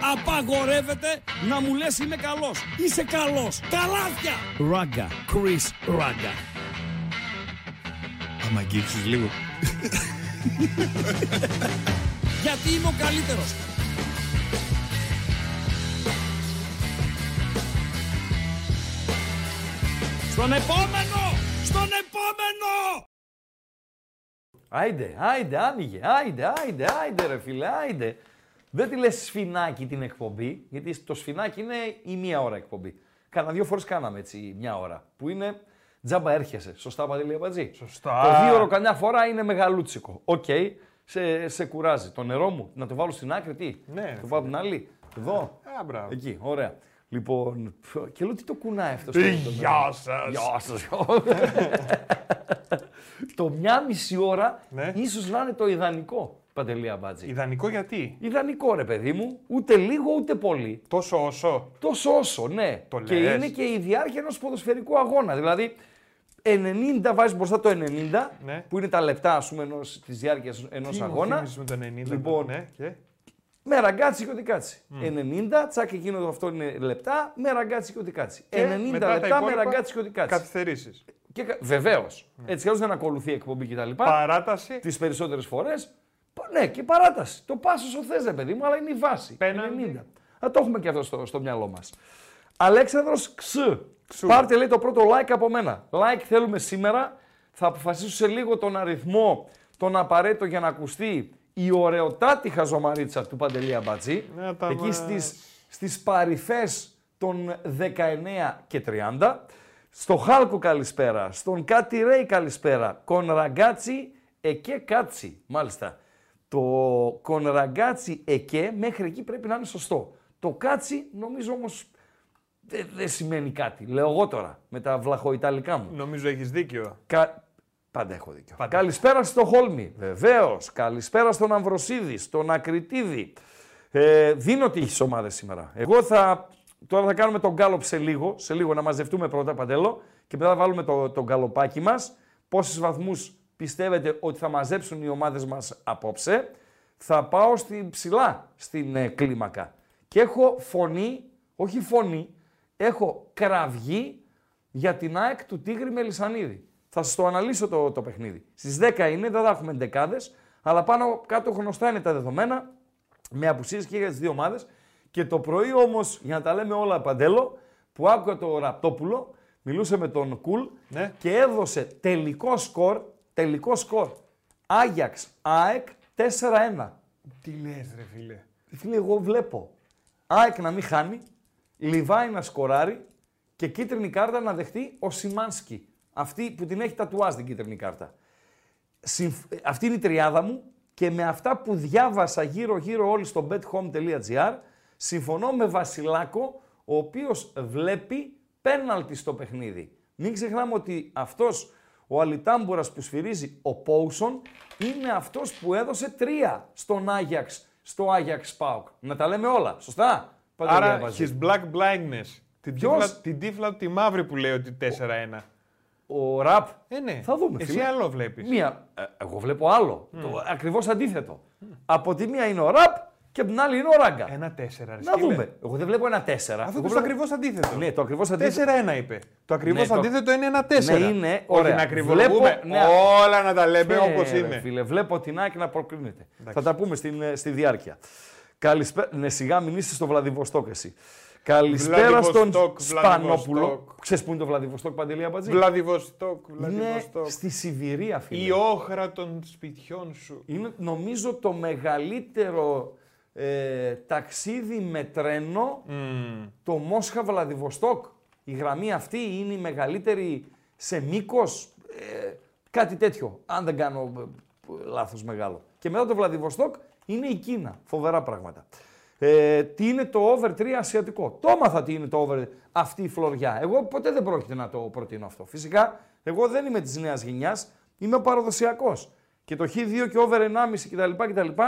Απαγορεύεται να μου λες είμαι καλός. Είσαι καλός. Καλάθια. Ράγκα. Chris Ράγκα. Άμα αγγίξεις λίγο. Γιατί είμαι ο καλύτερος. Στον επόμενο! Στον επόμενο! Άιντε, άιντε, άνοιγε. Άιντε, άιντε, άιντε, ρε φίλε, άιντε. Δεν τη λες σφινάκι την εκπομπή, γιατί το σφινάκι είναι η μία ώρα εκπομπή. Κάνα δύο φορές κάναμε έτσι μια ώρα, που είναι τζάμπα έρχεσαι. Σωστά, Παντελή Αμπατζή. Σωστά. Το δίωρο καμιά φορά είναι μεγαλούτσικο. Οκ, σε, σε κουράζει. Το νερό μου, να το βάλω στην άκρη, τι; Ναι, το βάλω την άλλη; Εδώ; Α, μπράβο. Εκεί, ωραία. Λοιπόν, και λέω τι το κουνάει αυτό. Ε, Γεια σας. Γεια σας. το μιάμιση ώρα Ναι. ίσως να είναι το ιδανικό, Παντελή Αμπατζή. Ιδανικό γιατί; Ιδανικό ρε παιδί μου, ούτε λίγο ούτε πολύ. Τόσο όσο; Τόσο όσο, ναι. Το και λες. είναι και η διάρκεια ενός ποδοσφαιρικού αγώνα. Δηλαδή, 90 βάζεις μπροστά το 90, Ναι. που είναι τα λεπτά, ας πούμε, ενός, της διάρκειας ενός Τι μου αγώνα. θύμισες με το 90. Λοιπόν, ναι, και; Με ραγκάτσι και ό,τι κάτσει. 90, τσακ εκείνο αυτό είναι λεπτά, με ραγκάτσι και ό,τι κάτσει. 90 Και μετά τα λεπτά με υπόλοιπα, ραγκάτσι και ό,τι κάτσει. Καθυστερήσεις. Και... Βεβαίως. Έτσι κι αλλιώ δεν ακολουθεί η εκπομπή κτλ. Παράταση. Τις περισσότερες φορές. Ναι, και παράταση. Το πα όσο θες, ρε παιδί μου, αλλά είναι η βάση. Πέναλτι. 90. Θα το έχουμε και αυτό στο, στο μυαλό μας. Αλέξανδρος Ξ. Ξου. Πάρτε λέει το πρώτο like από μένα. Like θέλουμε σήμερα. Θα αποφασίσω σε λίγο τον αριθμό, τον απαραίτητο για να ακουστεί η ωραιοτάτη χαζομαρίτσα του Παντελή Αμπατζή. Να τα Εκεί μας. στις, στις παρυφές των 19 και 30. Στο Χάλκο καλησπέρα. Στον Κάτι Ρέι καλησπέρα. Con Ραγκάτση e que κάτσει. Μάλιστα. Το con Ραγκάτση e que μέχρι εκεί πρέπει να είναι σωστό. Το κάτσει νομίζω όμως δεν δεν σημαίνει κάτι. Λέω εγώ τώρα με τα βλαχοϊταλικά μου. Νομίζω έχεις δίκιο. Κα... Πάντα έχω δίκιο. Πάντα. Καλησπέρα στο Χόλμη. Βεβαίως. Καλησπέρα στον Αμβροσίδη, στον Ακριτίδη. Ε, δίνω τύχη στις ομάδες σήμερα. Εγώ θα. Τώρα θα κάνουμε τον γκάλοπ σε λίγο. Σε λίγο να μαζευτούμε πρώτα παντέλο και μετά θα βάλουμε το, το γκαλοπάκι μας. Πόσους βαθμούς πιστεύετε ότι θα μαζέψουν οι ομάδες μας απόψε. Θα πάω στη, ψηλά στην ε, κλίμακα. Και έχω φωνή, όχι φωνή, έχω κραυγή για την ΑΕΚ του Τίγρη Μελισανίδη. Θα σας το αναλύσω το, το παιχνίδι. Στις 10 είναι, δεν θα έχουμε δεκάδες, αλλά πάνω κάτω γνωστά είναι τα δεδομένα με απουσίες και για τις δύο ομάδες. Και το πρωί όμως, για να τα λέμε όλα παντέλο, που άκουγα το Ραπτόπουλο, μιλούσε με τον Κουλ Ναι. και έδωσε τελικό σκορ, τελικό σκορ. Άγιαξ ΑΕΚ 4-1. Τι λες ρε φίλε. Φίλε, εγώ βλέπω ΑΕΚ να μην χάνει, Λιβάη να σκοράρει και κίτρινη κάρτα να δεχτεί ο Σιμάνσκι. Αυτή που την έχει τατουάζ την κίτρινη κάρτα. Συμφ- Αυτή είναι η τριάδα μου και με αυτά που διάβασα γύρω-γύρω όλοι στο bethome.gr συμφωνώ με Βασιλάκο, ο οποίος βλέπει πέναλτι στο παιχνίδι. Μην ξεχνάμε ότι αυτός ο Αλιτάμπουρας που σφυρίζει ο Πόουσον είναι αυτός που έδωσε τρία στον Άγιαξ, στο Άγιαξ Πάουκ. Να τα λέμε όλα, σωστά; Πάτε Άρα διαβάζει. his black blindness. Την Ποιος; τύφλα, την τύφλα τη μαύρη που λέει ότι 4-1. Ο Ραπ. Ε, ναι. Θα δούμε. Εσύ φίλε. άλλο βλέπεις. Μία. ε, εγώ βλέπω άλλο. Το ακριβώς αντίθετο. Από τη μία είναι ο Ραπ και από την άλλη είναι ο Ράγκα. Ένα 4. Να δούμε. Εγώ δεν βλέπω ένα τέσσερα. Αυτό Εγώ είναι το βλέπω- ακριβώς αντίθετο. Ναι, το ακριβώς αντίθετο. 4-1 είπε. Το ακριβώς Ναι, το- αντίθετο είναι ένα 4. Ναι, είναι. Όχι Ωραία. να ακριβολογούμε. ναι. Όλα να τα λέμε Ε, όπως ρε είναι. Φίλε, βλέπω την Άκη να προκρίνεται. Θα τα πούμε στην, ε, στη διάρκεια. Καλησπέρα. Ναι, σιγά μην είσαι στο Βλαδιβοστόκ εσύ. Καλησπέρα στον Βλαδιβοστόκ, Σπανόπουλο. Βλαδιβοστόκ. Ξέρεις που είναι το Βλαδιβοστόκ, Παντελή Αμπατζή; Βλαδιβοστόκ, Είναι Βλαδιβοστόκ. στη Σιβηρία, φίλε. Η όχρα των σπιτιών σου. Είναι νομίζω το μεγαλύτερο ε, ταξίδι με τρένο Μμμ. το Μόσχα Βλαδιβοστόκ. Η γραμμή αυτή είναι η μεγαλύτερη σε μήκος, ε, κάτι τέτοιο, αν δεν κάνω ε, λάθος μεγάλο. Και μετά το Βλαδιβοστόκ είναι η Κίνα. Φοβερά πράγματα. Ε, τι είναι το over 3 ασιατικό. Το έμαθα τι είναι το over αυτή η φλωριά. Εγώ ποτέ δεν πρόκειται να το προτείνω αυτό. Φυσικά, εγώ δεν είμαι της νέας γενιάς, είμαι ο παραδοσιακός. Και το Χ2 και over 1,5 κτλ. κτλ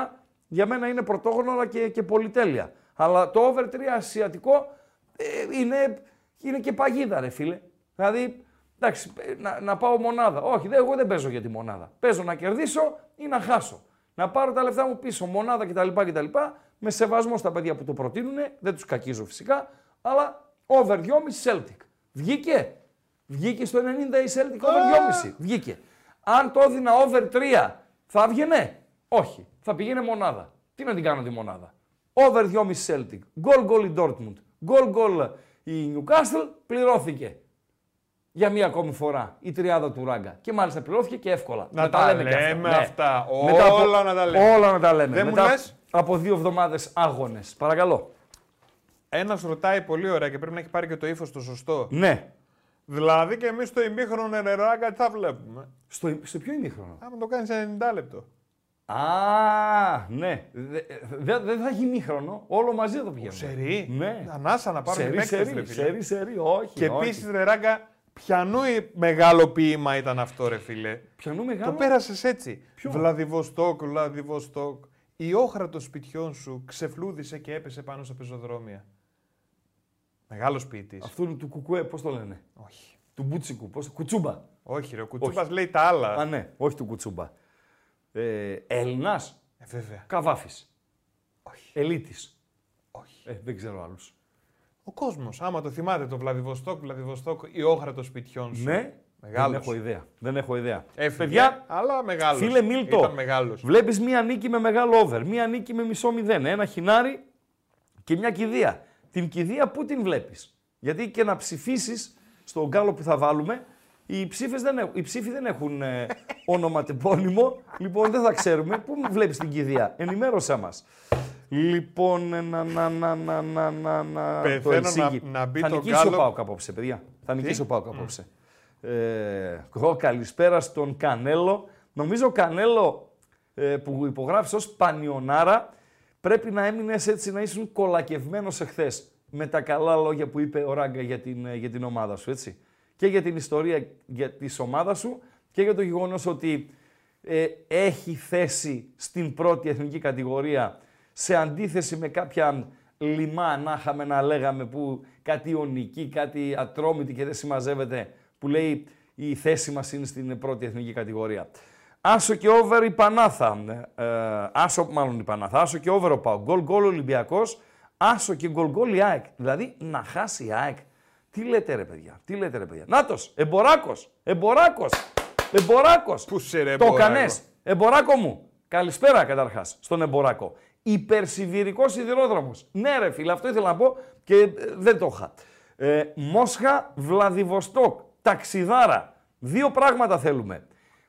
για μένα είναι πρωτόγνωρα και, και πολυτέλεια. Αλλά το over 3 ασιατικό ε, είναι, είναι και παγίδα, ρε φίλε. Δηλαδή, εντάξει, ε, να, να πάω μονάδα. Όχι, δεν, εγώ δεν παίζω για τη μονάδα. Παίζω να κερδίσω ή να χάσω. Να πάρω τα λεφτά μου πίσω, μονάδα κτλ. κτλ Με σεβασμό στα παιδιά που το προτείνουν, δεν τους κακίζω φυσικά, αλλά over 2,5 Celtic. Βγήκε. Βγήκε στο 90 η Celtic over 2,5. Βγήκε. Αν το έδινα over 3, θα έβγαινε. Όχι. Θα πηγαίνε μονάδα. Τι να την κάνω τη μονάδα; Over 2,5 Celtic. Γκολ γκολ η Dortmund. Γκολ γκολ η Newcastle. Πληρώθηκε. Για μία ακόμη φορά η τριάδα του Ράγκα. Και μάλιστα πληρώθηκε και εύκολα. Να Με τα λέμε και αυτά. λέμε Ναι. αυτά. Μετά από- Όλα να τα λέμε. Όλα να τα λέμε. Δεν μου Μετά λες; από δύο εβδομάδες άγονες. Παρακαλώ. Ένας ρωτάει πολύ ωραία και πρέπει να έχει πάρει και το ύφος το σωστό. Ναι. Δηλαδή και εμείς το ημίχρονο νεράγκα τι θα βλέπουμε; Στο, στο ποιο ημίχρονο; Άμα το κάνεις σε 90 λεπτό. Α, ναι. Δεν δε, δεν θα έχει ημίχρονο. Όλο μαζί θα το πηγαίνουμε. Σερή. Ναι. Ανάσα να πάρουν Σερί, παίκτες, σερί, ρε φίλε. σερί, σερί, όχι. Και όχι. επίσης, ρε Ράγκα, πιανού μεγάλο ποίημα ήταν αυτό, ρε φίλε. Πιανού μεγάλο. Το πέρασες έτσι. Ποιο; Βλαδιβοστόκ, Βλαδιβοστόκ. Η όχρα των σπιτιών σου ξεφλούδισε και έπεσε πάνω στα πεζοδρόμια. Μεγάλος ποιητής. Αυτού του κουκουέ, πώς το λένε; Όχι. Του μπούτσικου, πώς, κουτσούμπα. Όχι, ρε. Ο Κουτσούμπας λέει τα άλλα. Α, ναι, όχι του κουτσούμπα. Ε, Έλληνας, Ε, βέβαια. καβάφης. Όχι. Ελίτης. Όχι. Ε, δεν ξέρω άλλους. Ο κόσμος, άμα το θυμάται το Βλαδιβοστόκ, Βλαδιβοστόκ, η όχρα των σπιτιών σου. Ναι, Μεγάλος. δεν έχω ιδέα. Δεν έχω ιδέα. Έφυγε, Παιδιά, αλλά μεγάλος. Φίλε Μίλτο, Ήταν μεγάλος. βλέπεις μία νίκη με μεγάλο over, μία νίκη με μισό μηδέν, ένα χινάρι και μια κηδεία. Την κηδεία πού την βλέπεις; Γιατί και να ψηφίσεις στον γκάλο που θα βάλουμε, οι, ψήφες δεν έχουν, οι ψήφοι δεν έχουν ε, ονοματεπώνυμο, λοιπόν δεν θα ξέρουμε. Πού βλέπεις την κηδεία, ενημέρωσέ μας. Λοιπόν, ε, να, να, να, να, να, να, να το Πεθαίνω Ελσίγη. να- να μπει Θα το νικήσει ο γκάλο. Πάοκ απόψε, παιδιά. Θα νικήσει ο Πάοκ απόψε. Ε, εγώ καλησπέρα στον Κανέλο. Νομίζω ο Κανέλο ε, που υπογράφεις ως Πανιονάρα πρέπει να έμεινες έτσι να ήσουν κολακευμένος εχθές με τα καλά λόγια που είπε ο Ράγκα για την, ε, για την ομάδα σου, έτσι. Και για την ιστορία για της ομάδας σου και για το γεγονός ότι ε, έχει θέση στην πρώτη εθνική κατηγορία σε αντίθεση με κάποια λιμά να είχαμε να λέγαμε που κάτι ιονική, κάτι ατρόμητη και δεν συμμαζεύεται που λέει η θέση μας είναι στην πρώτη εθνική κατηγορία. Άσο και over η Πανάθα. Ε, άσο μάλλον η Πανάθα. Άσο και over ο Πάο. Γκολ γκολ Ολυμπιακός. Άσο και γκολ γκολ η ΑΕΚ. Δηλαδή να χάσει η ΑΕΚ. Τι λέτε ρε παιδιά. Τι λέτε ρε παιδιά. Νάτος. Εμποράκος. Εμποράκος. Εμποράκος. Πού 'σαι ρε, Το Εμποράκο; 'κανες. Εμποράκο μου. Καλησπέρα καταρχάς στον Εμποράκο. Υπερσιβηρικός σιδηρόδρομος. Ναι, ρε φίλε, αυτό ήθελα να πω και ε, δεν το είχα. Ε, Μόσχα, Βλαδιβοστόκ, ταξιδάρα. Δύο πράγματα θέλουμε.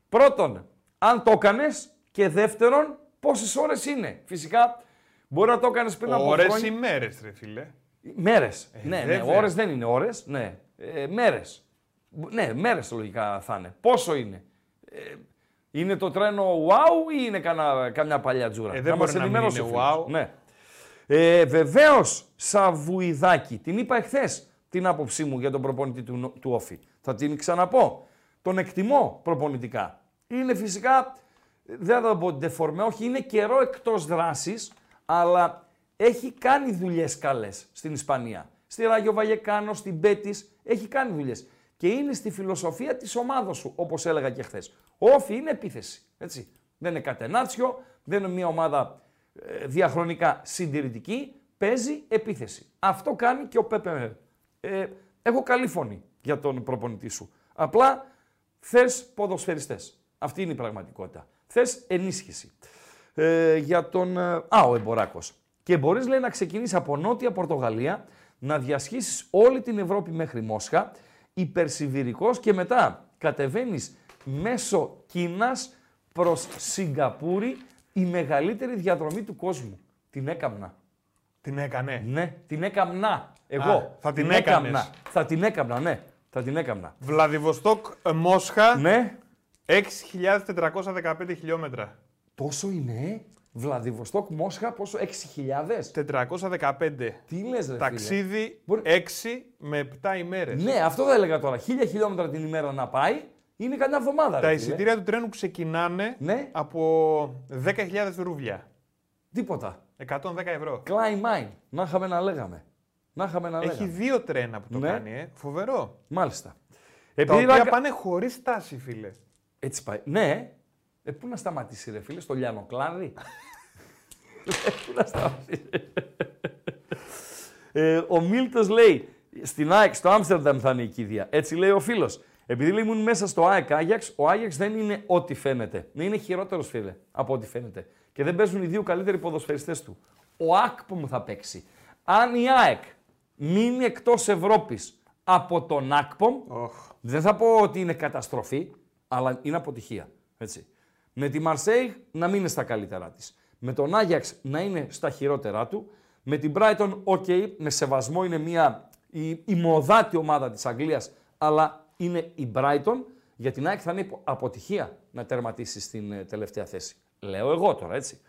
Πρώτον, αν το έκανες και δεύτερον, πόσες ώρες είναι. Φυσικά, μπορεί να το έκανες πριν από Ωρε χρόνια. ή μέρες, ρε φίλε. Μέρες. ναι, ναι, βέβαια. ώρες δεν είναι ώρες. Ναι, ε, μέρες. Ναι, μέρες λογικά θα είναι. Πόσο είναι; Ε, είναι το τρένο wow ή είναι κανά, καμιά παλιά τζούρα; Ε, δεν μας μπορεί να μην ενημερώσει είναι ο φίλος. wow. Ναι. Ε, Βεβαίως, Σαβουιδάκη. Την είπα εχθές την άποψή μου για τον προπονητή του, του Όφη. Θα την ξαναπώ. Τον εκτιμώ προπονητικά. Είναι φυσικά, δεν θα το πω ντεφορμέ, όχι, είναι καιρό εκτός δράσης, αλλά έχει κάνει δουλειές καλές στην Ισπανία. Στη Ράγιο Βαγεκάνο, στην Πέτης, έχει κάνει δουλειές. Και είναι στη φιλοσοφία της ομάδας σου, όπως έλεγα και χθες. Ο Όφη είναι επίθεση, έτσι. Δεν είναι κατενάτσιο, δεν είναι μια ομάδα ε, διαχρονικά συντηρητική, παίζει επίθεση. Αυτό κάνει και ο Πέπε. Ε, έχω καλή φωνή για τον προπονητή σου. Απλά θες ποδοσφαιριστές. Αυτή είναι η πραγματικότητα. Θες ενίσχυση. Ε, για τον... ε, Α, ο Εμποράκος. Και μπορείς, λέει, να ξεκινήσεις από Νότια Πορτογαλία, να διασχίσεις όλη την Ευρώπη μέχρι Μόσχα, υπερσιβηρικός και μετά κατεβαίνεις μέσω Κίνας προς Σιγκαπούρη, η μεγαλύτερη διαδρομή του κόσμου. Την έκαμνα. Την έκανε. Ναι, την έκαμνα. Εγώ. Α, θα την έκανες. έκαμνα. Θα την έκαμνα, ναι. Θα την έκαμνα. Βλαδιβοστόκ, ε, Μόσχα, Ναι. 6.415 χιλιόμετρα. Τόσο είναι, ε; Βλαδιβοστόκ, Μόσχα, πόσο, 6.000. 415. Τι λες ρε Ταξίδι Μπορεί- 6 με 7 ημέρες. φίλε. Ναι, αυτό θα έλεγα τώρα. 1.000 χιλιόμετρα την ημέρα να πάει, είναι καμιά εβδομάδα. Τα ρε, φίλε. εισιτήρια του τρένου ξεκινάνε Ναι. από 10.000 ρούβλια. Τίποτα. 110 ευρώ. Klein mine. Να είχαμε να λέγαμε. Να είχαμε να Έχει λέγαμε. δύο τρένα που το Ναι. κάνει, ε. Φοβερό. Μάλιστα. Τα Επειδή οποία ράγκα- πάνε χωρίς στάση, φίλε. Έτσι πάει. Ναι. Ε, πού να σταματήσει ρε φίλε, στο Λιάνο Κλάδι. Πού να σταματήσει. ε, ο Μίλτος λέει στην ΑΕΚ, στο Άμστερνταμ θα είναι η κηδεία. Έτσι λέει ο φίλος. Επειδή λέει ήμουν μέσα στο ΑΕΚ Άγιαξ, ο Άγιαξ δεν είναι ό,τι φαίνεται. Δεν είναι χειρότερος φίλε από ό,τι φαίνεται. Και δεν παίζουν οι δύο καλύτεροι ποδοσφαιριστές του. Ο ΑΚΠΟΜ θα παίξει. Αν η ΑΕΚ μείνει εκτός Ευρώπης από τον ΑΚΠΟΜ, δεν θα πω ότι είναι καταστροφή, αλλά είναι αποτυχία. Έτσι. Με τη Μαρσέη να μην είναι στα καλύτερά της. Με τον Άγιαξ να είναι στα χειρότερά του. Με την Brighton, ok, με σεβασμό είναι μια η, η μοδάτη ομάδα της Αγγλίας, αλλά είναι η Brighton. Για την ΑΕΚ θα είναι αποτυχία να τερματίσει στην ε, τελευταία θέση. Λέω εγώ τώρα, έτσι.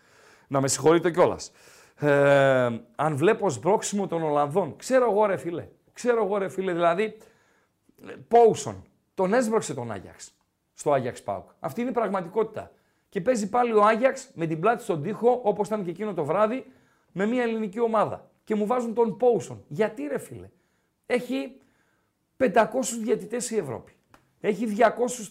Να με συγχωρείτε κιόλας. Ε, αν βλέπω σμπρόξιμο των Ολλανδών, ξέρω εγώ ρε φίλε, ξέρω εγώ ρε φίλε, δηλαδή, Πόουσον, τον έσβρωξε τον Άγιαξ στο Άγιαξ Πάουκ. Αυτή είναι η πραγματικότητα. Και παίζει πάλι ο Άγιαξ με την πλάτη στον τοίχο, όπως ήταν και εκείνο το βράδυ, με μια ελληνική ομάδα. Και μου βάζουν τον Πόουσον. Γιατί ρε φίλε; Έχει 500 διαιτητές η Ευρώπη. Έχει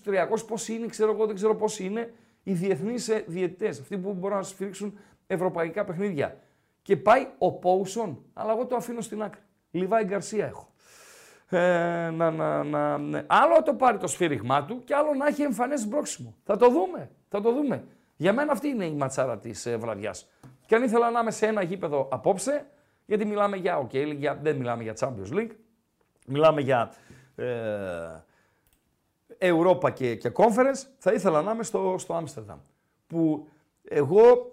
200-300 πόσοι είναι, ξέρω εγώ, δεν ξέρω πόσοι είναι οι διεθνείς ε, διαιτητές. Αυτοί που μπορούν να σφίξουν ευρωπαϊκά παιχνίδια. Και πάει ο Πόουσον, αλλά εγώ το αφήνω στην άκρη. Λιβάη Γκαρσία έχω. Ε, να, να, να, ναι. Άλλο το πάρει το σφύριγμά του και άλλο να έχει εμφανές μπρόξιμο. Θα το δούμε. Θα το δούμε. Για μένα αυτή είναι η ματσάρα της ε, βραδιάς. Και αν ήθελα να είμαι σε ένα γήπεδο απόψε, γιατί μιλάμε για, okay, για, δεν μιλάμε για Champions League, μιλάμε για ε, Europa και, και Conference, θα ήθελα να είμαι στο, στο Άμστερνταμ. Που εγώ,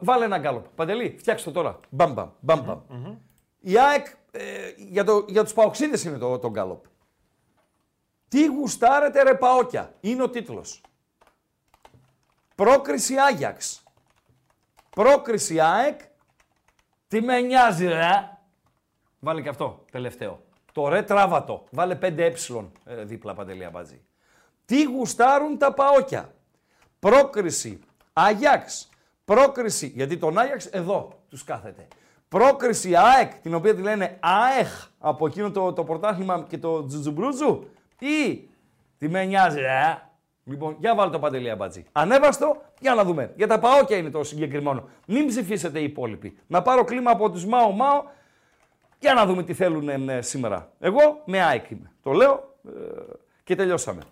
βάλε ένα γκάλοπ. Παντελή, φτιάξτε το τώρα. Μπαμ, μπαμ, μπαμ, μπαμ. Η ΑΕΚ, ε, για, το, για τους Παοκτσήδες είναι το, το γκάλοπ. Τι γουστάρετε ρε Παόκια, είναι ο τίτλος. Πρόκριση Άγιαξ. Πρόκριση ΑΕΚ. Τι με νοιάζει ρε; Βάλε και αυτό, τελευταίο. Το ρε τράβατο. Βάλε 5 ε δίπλα παντελία μπατζή. Τι γουστάρουν τα Παόκια; Πρόκριση Άγιαξ. Πρόκριση, γιατί τον Άγιαξ εδώ τους κάθεται. Πρόκριση ΑΕΚ, την οποία τη λένε ΑΕΧ από εκείνο το, το πρωτάθλημα και το τζουτζουμπρούτζου. Ή τι με νοιάζει, ε; Λοιπόν, για βάλτε το παντελή αμπατζή. Ανέβαστο, για να δούμε. Για τα παόκια είναι το συγκεκριμένο. Μην ψηφίσετε οι υπόλοιποι. Να πάρω κλίμα από τους Μάο Μάο για να δούμε τι θέλουν ε, σήμερα. Εγώ με ΑΕΚ είμαι. Το λέω ε, και τελειώσαμε.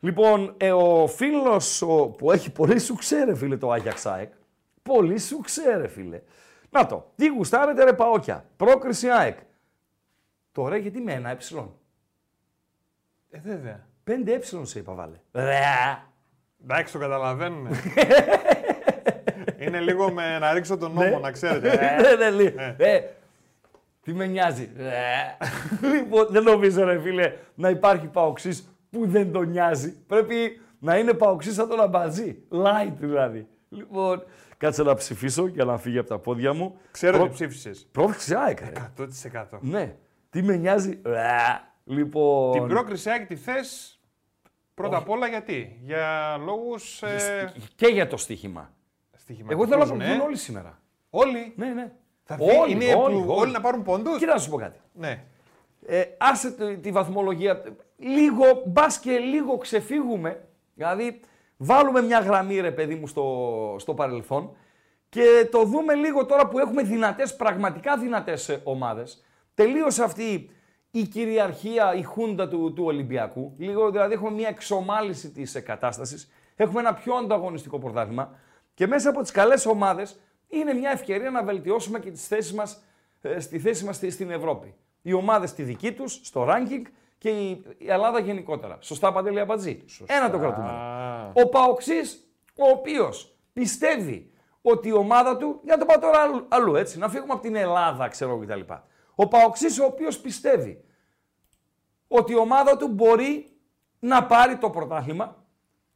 Λοιπόν, ε, ο φίλος που έχει πολύ σου ξέρε, φίλε, το Άγιαξ ΑΕΚ. Πολύ σου ξέρε, φίλε. Να το. Τι γουστάρετε, ρε παόκια. Πρόκριση ΑΕΚ. Τώρα γιατί με ένα ε. Ε, βέβαια. 5 ε σε είπα, βάλε. Εντάξει, το καταλαβαίνουμε. Είναι λίγο με να ρίξω τον νόμο, Ναι. να ξέρετε. Ναι, ναι, ναι. Ε, τι με νοιάζει. Λοιπόν, δεν νομίζω, ρε φίλε, να υπάρχει παοξής που δεν τον νοιάζει. Πρέπει να είναι παοξής σαν τον αμπαζί. Light δηλαδή. Λοιπόν, κάτσε να ψηφίσω για να φύγει από τα πόδια μου. Ξέρω Προ- τι ψήφισες. Πρόκληση ΑΕΚ, ρε. 100%. Ναι. Τι με νοιάζει. Λοιπόν. Την πρόκριση Άκη τη θες πρώτα απ' όλα γιατί; Για λόγους ε, Και για το στοίχημα. Εγώ θέλω να στοιχηματικούς, αποκλειστούν ναι. όλοι σήμερα. Όλοι; Ναι, ναι. Θα δει- όλοι, είναι όλοι, που όλοι. όλοι να πάρουν πόντους; Κοίτα να σου πω κάτι. Ναι. Ε, άσε τη, τη βαθμολογία. Λίγο, μπας και λίγο ξεφύγουμε. Δηλαδή, βάλουμε μια γραμμή, ρε παιδί μου, στο, στο παρελθόν και το δούμε λίγο τώρα που έχουμε δυνατές, πραγματικά δυνατές ομάδες. Τελείωσε αυτή η κυριαρχία, η χούντα του, του Ολυμπιακού. Λίγο, δηλαδή, έχουμε μια εξομάλυση της κατάστασης. Έχουμε ένα πιο ανταγωνιστικό πρωτάθλημα και μέσα από τις καλές ομάδες είναι μια ευκαιρία να βελτιώσουμε και τις θέσεις μας, ε, στη θέση μας στη- στην Ευρώπη. Οι ομάδες στη δική τους, στο ranking και η, η Ελλάδα γενικότερα. Σωστά, Παντελή Αμπατζή; Ένα το κρατούμε. Ο Παοξής, ο οποίος πιστεύει ότι η ομάδα του, για να το πάω τώρα αλλού, αλλού, έτσι, να φύγουμε από την Ελλάδα, ξέρω εγώ κτλ. Ο Παοξής ο οποίος πιστεύει ότι η ομάδα του μπορεί να πάρει το πρωτάθλημα.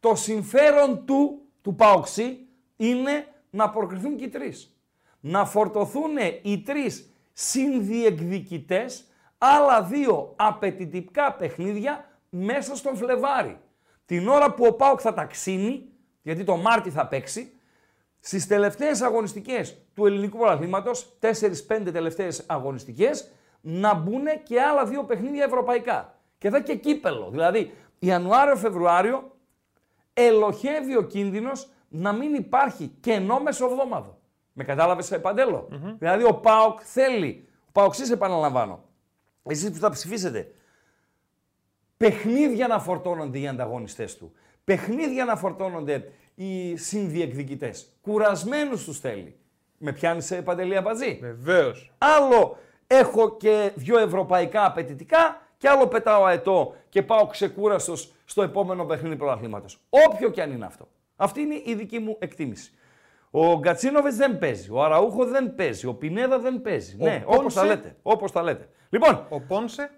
Το συμφέρον του, του Παοξή, είναι να προκριθούν και οι τρεις. Να φορτωθούν οι τρεις συνδιεκδικητές άλλα δύο απαιτητικά παιχνίδια μέσα στον Φλεβάρι. Την ώρα που ο Πάοκ θα ταξίνει, γιατί το Μάρτι θα παίξει, στις τελευταίες αγωνιστικές του ελληνικού πρωταθλήματος, 4-5 τελευταίες αγωνιστικές, να μπουν και άλλα δύο παιχνίδια ευρωπαϊκά. Και θα και κύπελο. Δηλαδή, Ιανουάριο-Φεβρουάριο ελοχεύει ο κίνδυνος να μην υπάρχει κενό μεσοβδόμαδο. Με κατάλαβες, παντελο Δηλαδή ο Πάοκ θέλει. Ο Πάοκ σε επαναλαμβάνω. Εσείς που θα ψηφίσετε. Παιχνίδια να φορτώνονται οι ανταγωνιστές του. Παιχνίδια να φορτώνονται οι συνδιεκδικητές. Κουρασμένους τους θέλει. Με πιάνει σε παντελή αμπατζή. Βεβαίως. Άλλο έχω και δύο ευρωπαϊκά απαιτητικά και άλλο πετάω αετό και πάω ξεκούραστος στο επόμενο παιχνίδι πρωταθλήματος. Όποιο και αν είναι αυτό. Αυτή είναι η δική μου εκτίμηση. Ο Γκατσίνοβε δεν παίζει. Ο Αραούχο δεν παίζει. Ο Πινέδα δεν παίζει. Ο ναι, Πόνσε- όπως τα λέτε. Όπως τα λέτε. Λοιπόν, Ο Πόνσε.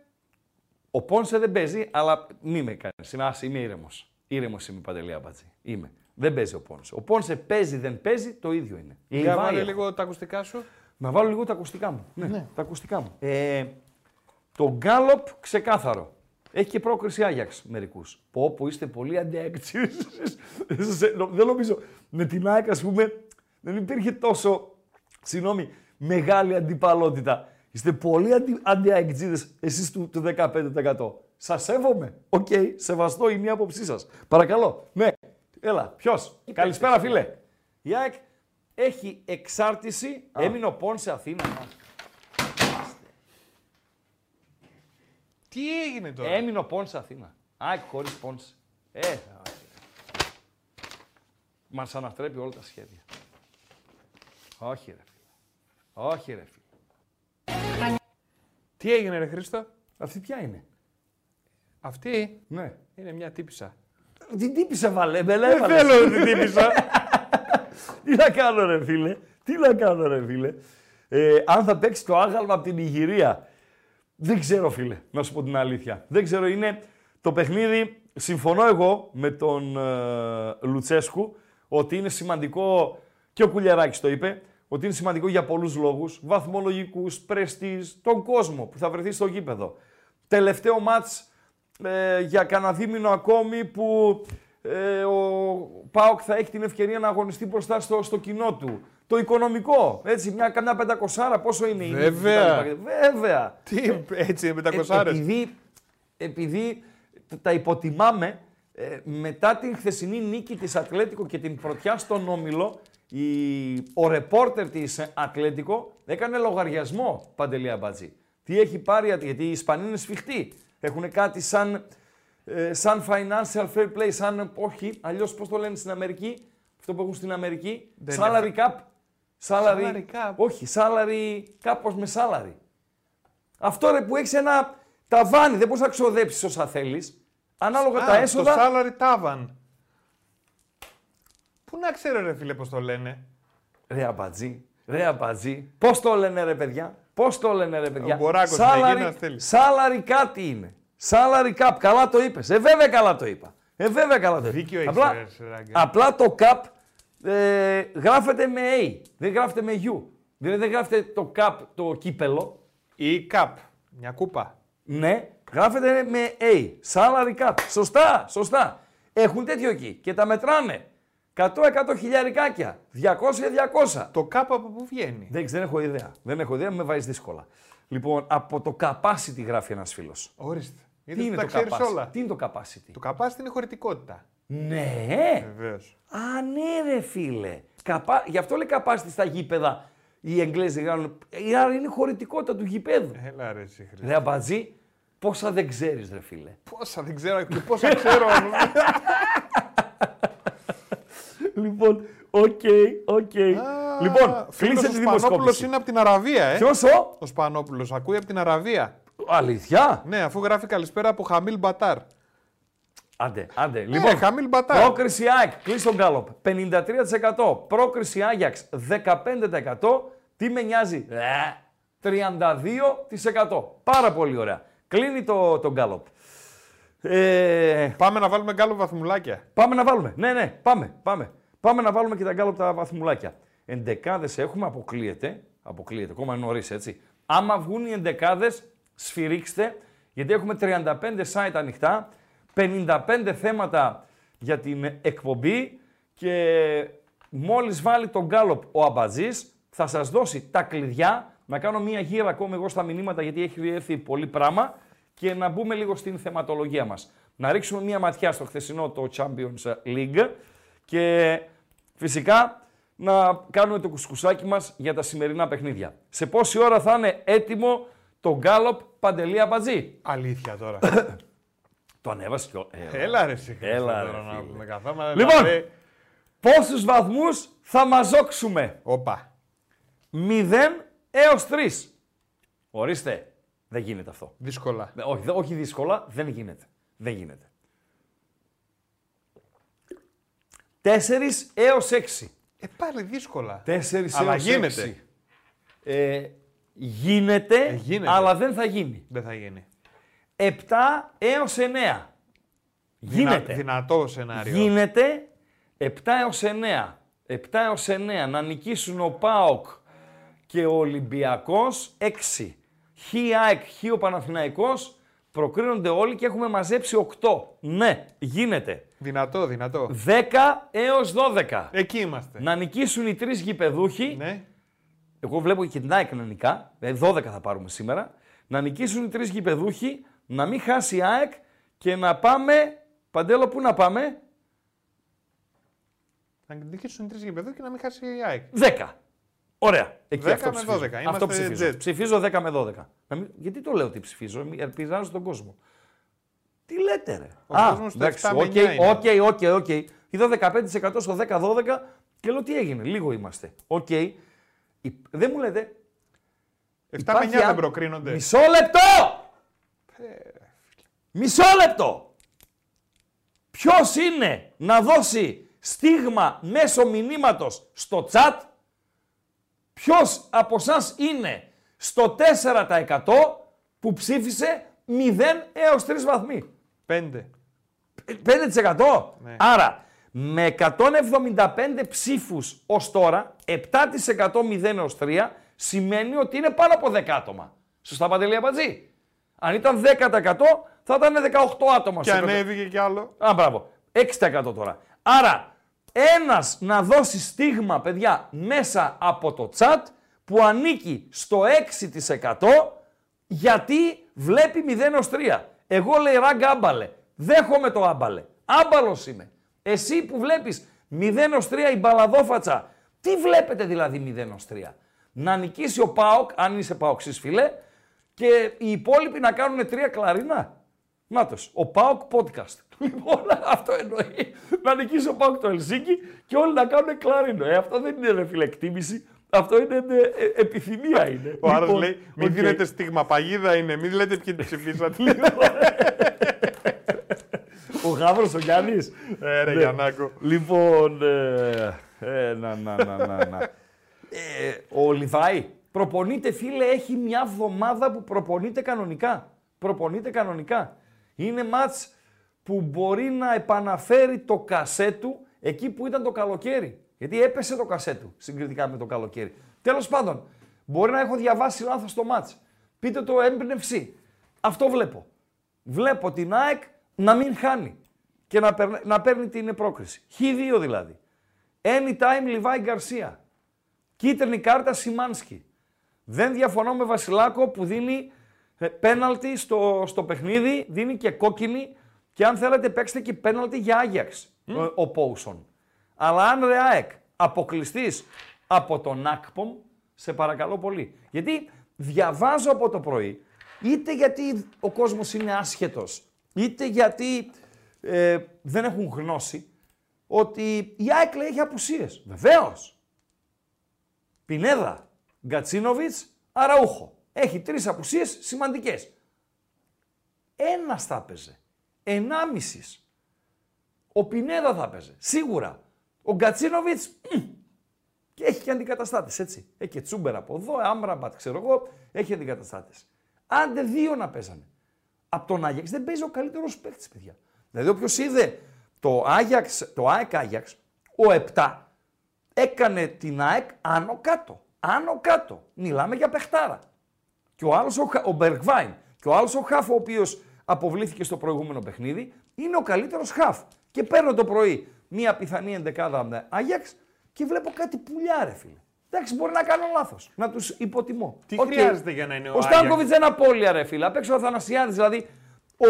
ο Πόνσε δεν παίζει, αλλά μη με κάνεις. Είμαι, ας, είμαι ήρεμος. Ήρεμος είμαι παντελή αμπατζή. Είμαι. Δεν παίζει ο Πόνσε. Ο Πόνσε παίζει, δεν παίζει, το ίδιο είναι. Για Λιβάη βάλε έχω. λίγο τα ακουστικά σου. Να βάλω λίγο τα ακουστικά μου. Ναι, τα ακουστικά μου. Ε, το Γκάλοπ ξεκάθαρο. Έχει και πρόκριση Άγιαξ μερικούς. Πω, πω είστε πολύ αντιΑΕΚτζήδες. δεν νομίζω. Με την ΑΕΚ, ας πούμε, δεν υπήρχε τόσο, συγγνώμη, μεγάλη αντιπαλότητα. Είστε πολύ αντι, αντιαεκτζήδες εσείς του, του 15%. Σας σέβομαι. Οκ, σεβαστό είναι η άποψή σας. Παρακαλώ. Ναι, έλα, ποιος; Καλησπέρα, φίλε. Η ΑΕΚ έχει εξάρτηση. Έμεινε ο Πόν σε Αθήνα. Τι έγινε τώρα; Έμεινε ο Πόνς σε Αθήνα. ΑΕΚ χωρίς Πόνς. Ε, Μας ανατρέπει όλα τα σχέδια. Όχι, ρε φίλε. Όχι, ρε φίλε. Τι έγινε, ρε Χρήστο; Αυτή ποια είναι; Αυτή; Ναι. είναι μια τύπησα. Την τύπησε βάλε, με Δεν έβαλες. θέλω την τύπησα. Τι να κάνω ρε φίλε, τι να κάνω ρε φίλε; Ε, αν θα παίξει το άγαλμα από την Ιγυρία, δεν ξέρω φίλε, να σου πω την αλήθεια. Δεν ξέρω, είναι το παιχνίδι, συμφωνώ εγώ με τον ε, Λουτσέσκου, ότι είναι σημαντικό, και ο Κουλιαράκης το είπε, ότι είναι σημαντικό για πολλούς λόγους, βαθμολογικούς, πρεστής, τον κόσμο που θα βρεθεί στο γήπεδο. Τελευταίο μάτς ε, για κανένα δίμηνο ακόμη που ε, ο ΠΑΟΚ θα έχει την ευκαιρία να αγωνιστεί μπροστά στο, στο κοινό του. Το οικονομικό, έτσι, μια καμιά πεντακοσάρα, πόσο είναι η Βέβαια. Βέβαια. Τι, έτσι είναι με τα Ε, κοσάρες. επειδή, επειδή τα- τα υποτιμάμε, ε, μετά την χθεσινή νίκη της Ατλέτικο και την πρωτιά στον Όμιλο, η, ο ρεπόρτερ της Ατλέτικο έκανε λογαριασμό, Παντελή Αμπατζή. Τι έχει πάρει, γιατί οι Ισπανοί είναι σφιχτοί. Έχουν κάτι σαν, ε, σαν financial fair play, σαν, όχι, αλλιώς πώς το λένε στην Αμερική, αυτό που έχουν στην Αμερική, Δεν salary cap. Salary, Salary cap. Όχι, salary, κάπως με salary. Αυτό ρε που έχεις ένα ταβάνι, δεν μπορείς να ξοδέψεις όσα θέλεις. Ανάλογα τα Α, έσοδα. Το salary tavan. Πού να ξέρω ρε φίλε πώς το λένε; Ρε αμπατζή, ρε αμπατζή. Πώς το λένε ρε παιδιά, πώς το λένε ρε παιδιά; Ο Μποράκος είναι salary, εκείνος, θέλει. salary κάτι είναι. Salary cap, καλά το είπες. Ε, βέβαια καλά το είπα. Ε, βέβαια καλά το είπα. Δίκιο έχεις, απλά, ρε, Σεράγκα. απλά το cap ε, γράφεται με A, δεν γράφεται με U. Δηλαδή δεν γράφεται το cap το κύπελο, Ή cup. Μια κούπα. Ναι, γράφεται με A. Salary cap. Σωστά, σωστά. Έχουν τέτοιο εκεί και τα μετράνε. 100-100 χιλιαρικάκια. 200-200. Το cup από πού βγαίνει; Δεν, δεν έχω ιδέα. Δεν έχω ιδέα, με βάζεις δύσκολα. Λοιπόν, από το capacity γράφει ένας φίλος. Ορίστε. Τι Είδες είναι που το τα ξέρεις capacity; όλα. Τι είναι το capacity; Το capacity είναι χωρητικότητα. Ναι. Βεβαίως. Α, ναι, ρε φίλε. Καπά... Γι' αυτό λέει capacity στα γήπεδα. Οι Εγγλέζοι γράφουν. Ε, Άρα είναι η χωρητικότητα του γηπέδου. Έλα ρε εσύ Χρήστο. Ρε αμπατζή, πόσα δεν ξέρεις, ρε φίλε. Πόσα δεν ξέρω και πόσα ξέρω. Λοιπόν, OK, OK. Λοιπόν, κλείσε τη Ο Σπανόπουλος δημοσκόπηση. είναι από την Αραβία, ε. Ποιος ο; Ο Σπανόπουλος ακούει από την Αραβία. Αλήθεια; Ναι, αφού γράφει καλησπέρα από Χαμίλ Μπατάρ. Άντε, άντε. Ναι, Λοιπόν, Χαμίλ Μπατάρ. πρόκριση ΑΕΚ, κλείσει το γκάλοπ. 53%. Πρόκριση Άγιαξ, 15%. Τι με νοιάζει, Ε, 32%. Πάρα πολύ ωραία. Κλείνει το, το Γκάλοπ. Ε, Πάμε να βάλουμε γκάλο βαθμουλάκια. Πάμε να βάλουμε. Ναι, ναι, πάμε, πάμε. Πάμε να βάλουμε και τα γκάλωπ τα βαθμουλάκια. Εντεκάδες έχουμε, αποκλείεται. Αποκλείεται, ακόμα είναι νωρίς έτσι. Άμα βγουν οι εντεκάδες, σφυρίξτε, γιατί έχουμε 35 site ανοιχτά, 55 θέματα για την εκπομπή και μόλις βάλει τον γκάλωπ ο Αμπατζής, θα σας δώσει τα κλειδιά, να κάνω μία γύρα ακόμη εγώ στα μηνύματα γιατί έχει έρθει πολύ πράγμα και να μπούμε λίγο στην θεματολογία μας. Να ρίξουμε μία ματιά στο χθεσινό το Champions League και φυσικά να κάνουμε το κουσκουσάκι μας για τα σημερινά παιχνίδια. Σε πόση ώρα θα είναι έτοιμο το γκάλοπ Παντελή Αμπατζή. Αλήθεια τώρα. Το ανέβασε και ο... Έλα. Έλα ρε εσύ. Έλα, Χριστό, ρε, τώρα να φίλε. πούμε καθάμα. Λοιπόν. δηλαδή. Πόσους βαθμούς θα μαζόξουμε; Όπα. 0 έως 3. Ορίστε. Δεν γίνεται αυτό. Δύσκολα. Ε, Όχι, δε- όχι δύσκολα, δεν γίνεται. Δεν γίνεται. 4 έως 6. Ε, πάλι δύσκολα. 4 Αλλά έως γίνεται. 6. Ε, γίνεται, Ε, γίνεται. αλλά δεν θα γίνει. Δεν θα γίνει. 7 έως 9. Δυνα- Γίνεται. δυνατό σενάριο. Γίνεται 7 έως 9. 7 έως 9 να νικήσουν ο ΠΑΟΚ και ο Ολυμπιακός 6. Χ η ΑΕΚ, Χ ο Παναθηναϊκός προκρίνονται όλοι και έχουμε μαζέψει 8. Ναι, γίνεται. Δυνατό, δυνατό. 10 έως 12. Εκεί είμαστε. Να νικήσουν οι τρεις γηπεδούχοι. Ναι. Εγώ βλέπω και την ΑΕΚ να νικά. Δηλαδή 12 θα πάρουμε σήμερα. Να νικήσουν οι τρεις γηπεδούχοι, να μην χάσει η ΑΕΚ και να πάμε. Παντέλο, πού να πάμε; Να νικήσουν τρεις γηπεδούχοι και να μην χάσει η ΑΕΚ. 10. Ωραία. Εκεί 10 αυτό με ψηφίζω. 12. Αυτό Είμαστε ψηφίζω. jet. Ψηφίζω 10 με 12. Να μην- Γιατί το λέω ότι ψηφίζω, μη- ελπίζω στον κόσμο. Τι λέτε ρε; Ο κόσμος στο 7 με 9 είναι. OK, OK, OK. Είδα 15% στο 10-12 και λέω τι έγινε; Λίγο είμαστε. Οκ. Η- Δεν μου λέτε. 7 με 9 Υπάρχει δεν α- προκρίνονται. Μισό λεπτό! Μισό λεπτό! Ποιος είναι να δώσει στίγμα μέσω μηνύματος στο chat, ποιος από εσάς είναι στο 4% που ψήφισε 0 έως 3 βαθμοί; 5. 5%. Ναι. Άρα, με 175 ψήφους ως τώρα, 7% 0 έως 3, σημαίνει ότι είναι πάνω από 10 άτομα. Σωστά, Παντελή Αμπατζή. Αν ήταν 10% θα ήταν 18 άτομα. Και στο ανέβηκε κι άλλο. Α, μπράβο. 6% τώρα. Άρα, ένας να δώσει στίγμα, παιδιά, μέσα από το chat που ανήκει στο 6% γιατί βλέπει 0 έως 3. Εγώ λέει ράγκα άμπαλε. Δέχομαι το άμπαλε. Άμπαλος είμαι. Εσύ που βλέπεις 0 έως 3 η μπαλαδόφατσα. Τι βλέπετε δηλαδή 0 έως 3. Να νικήσει ο ΠΑΟΚ, αν είσαι ΠΑΟΚ φίλε, και οι υπόλοιποι να κάνουν τρία κλαρίνα. Νάτος, ο ΠΑΟΚ podcast. Λοιπόν, αυτό εννοεί. Να νικήσει ο ΠΑΟΚ το Ελσίνκι και όλοι να κάνουν κλαρίνο. Ε, αυτό δεν είναι ρε φίλε εκτίμηση. Αυτό είναι ε, ε, επιθυμία είναι. Ο άλλος Λοιπόν, λέει: Μην οκ. δίνετε στίγμα, παγίδα είναι. Μην λέτε ποιοι την ψηφίσατε. Ο Γάβρος ο Γιάννης. Ε, ρε Ναι. Γιαννάκο. Λοιπόν, ε, ε, να, να, να, να, να. Ε, ο Λιβάη προπονείται, φίλε, έχει μια εβδομάδα που προπονείται κανονικά. Προπονείται κανονικά. Είναι μάτς που μπορεί να επαναφέρει το κασέ του εκεί που ήταν το καλοκαίρι. Γιατί έπεσε το κασέ του συγκριτικά με το καλοκαίρι. Τέλος πάντων, μπορεί να έχω διαβάσει λάθος το μάτς. Πείτε το έμπνευση. Αυτό βλέπω. Βλέπω την ΑΕΚ να μην χάνει και να, περνε- να παίρνει την πρόκριση. Χ2 δηλαδή. Anytime Λιβάη Γκαρσία. Κίτρινη κάρτα Σιμάνσκι. Δεν διαφωνώ με Βασιλάκο που δίνει ε, πέναλτι στο, στο παιχνίδι, δίνει και κόκκινη και αν θέλετε παίξτε και πέναλτι για Άγιαξ ο, ο Πόουσον. Αλλά αν ρε ΑΕΚ αποκλειστείς από τον Ακπομ, σε παρακαλώ πολύ. Γιατί διαβάζω από το πρωί, είτε γιατί ο κόσμος είναι άσχετος, είτε γιατί ε, δεν έχουν γνώση, ότι η ΑΕΚ λέει έχει απουσίες. Βεβαίως. Πινέδα, Γκατσίνοβιτς, Αραούχο. Έχει τρεις απουσίες σημαντικές. Ένας θα έπαιζε. Ενάμισης. Ο Πινέδα θα έπαιζε. Σίγουρα. Ο Γκατσίνοβιτς μ, και έχει και αντικαταστάτες, έτσι. Έχει και Τσούμπερ από εδώ, Άμραμπατ, ξέρω εγώ, έχει αντικαταστάτες. Άντε δύο να παίζανε. Από τον Άγιαξ δεν παίζει ο καλύτερος παίκτης, παιδιά. Δηλαδή, όποιος είδε το, Άγιαξ, το ΑΕΚ Άγιαξ, ο 7 έκανε την ΑΕΚ άνω κάτω. Άνω κάτω. Μιλάμε για παιχτάρα. Και ο άλλος, ο, Χα- ο Μπεργκβάιν, και ο άλλος ο Χαφ, ο οποίος αποβλήθηκε στο προηγούμενο παιχνίδι, είναι ο καλύτερος Χαφ. Και παίρνω το πρωί μία πιθανή ενδεκάδα με Άγιαξ και βλέπω κάτι πουλιά, ρε φίλε. Εντάξει, μπορεί να κάνω λάθος. Να τους υποτιμώ. Τι Οκ. χρειάζεται για να είναι ο Ο Άγιαξ; Στάνκοβιτς δεν απώλεια, ρε φίλε. Απ' έξω ο Αθανασιάδης, δηλαδή ο,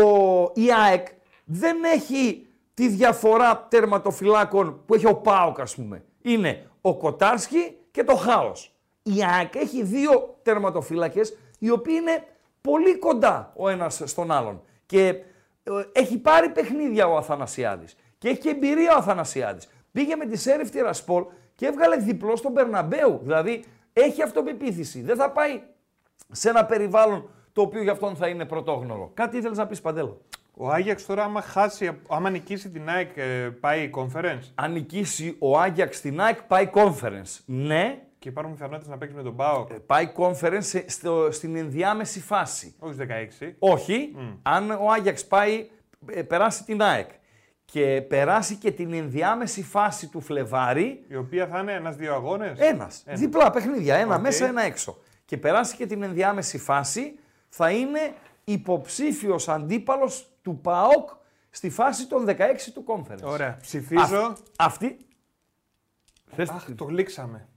ο, η ΑΕΚ δεν έχει τη διαφορά τερματοφυλάκων που έχει ο ΠΑΟΚ, ας πούμε. Είναι ο Κοτάρσκι και το χάος. Η ΑΕΚ έχει δύο τερματοφύλακες οι οποίοι είναι πολύ κοντά ο ένας στον άλλον. Και ε, έχει πάρει παιχνίδια ο Αθανασιάδης και έχει και εμπειρία ο Αθανασιάδης. Πήγε με τη Σέριφ Τυρασπόλ και έβγαλε διπλό στον Περναμπέου. Δηλαδή έχει αυτοπεποίθηση. Δεν θα πάει σε ένα περιβάλλον το οποίο για αυτόν θα είναι πρωτόγνωρο. Κάτι ήθελες να πεις Παντέλο; Ο Άγιαξ τώρα, άμα, χάσει, άμα νικήσει την ΑΕΚ, ε, πάει conference; Αν νικήσει ο Άγιαξ στην ΑΕΚ, πάει conference. Ναι, Και υπάρχουν πιθανότητες να παίξει με τον ΠΑΟΚ. ε, πάει conference σε- στο, στην ενδιάμεση φάση. Όχι στις 16. Όχι, αν ο Άγιαξ πάει, ε, περάσει την ΑΕΚ και περάσει και την ενδιάμεση φάση του Φλεβάρη, Η οποία θα είναι ένα-δύο αγώνες; Ένας. Διπλά παιχνίδια. Ένα Οκ. μέσα, ένα έξω. Και περάσει και την ενδιάμεση φάση, θα είναι υποψήφιος αντίπαλος του ΠΑΟΚ στη φάση των 16 του conference. Ωραία. Ψηφίζω. Αυ- αυτή. Θες... Αχ, το γλίξαμε.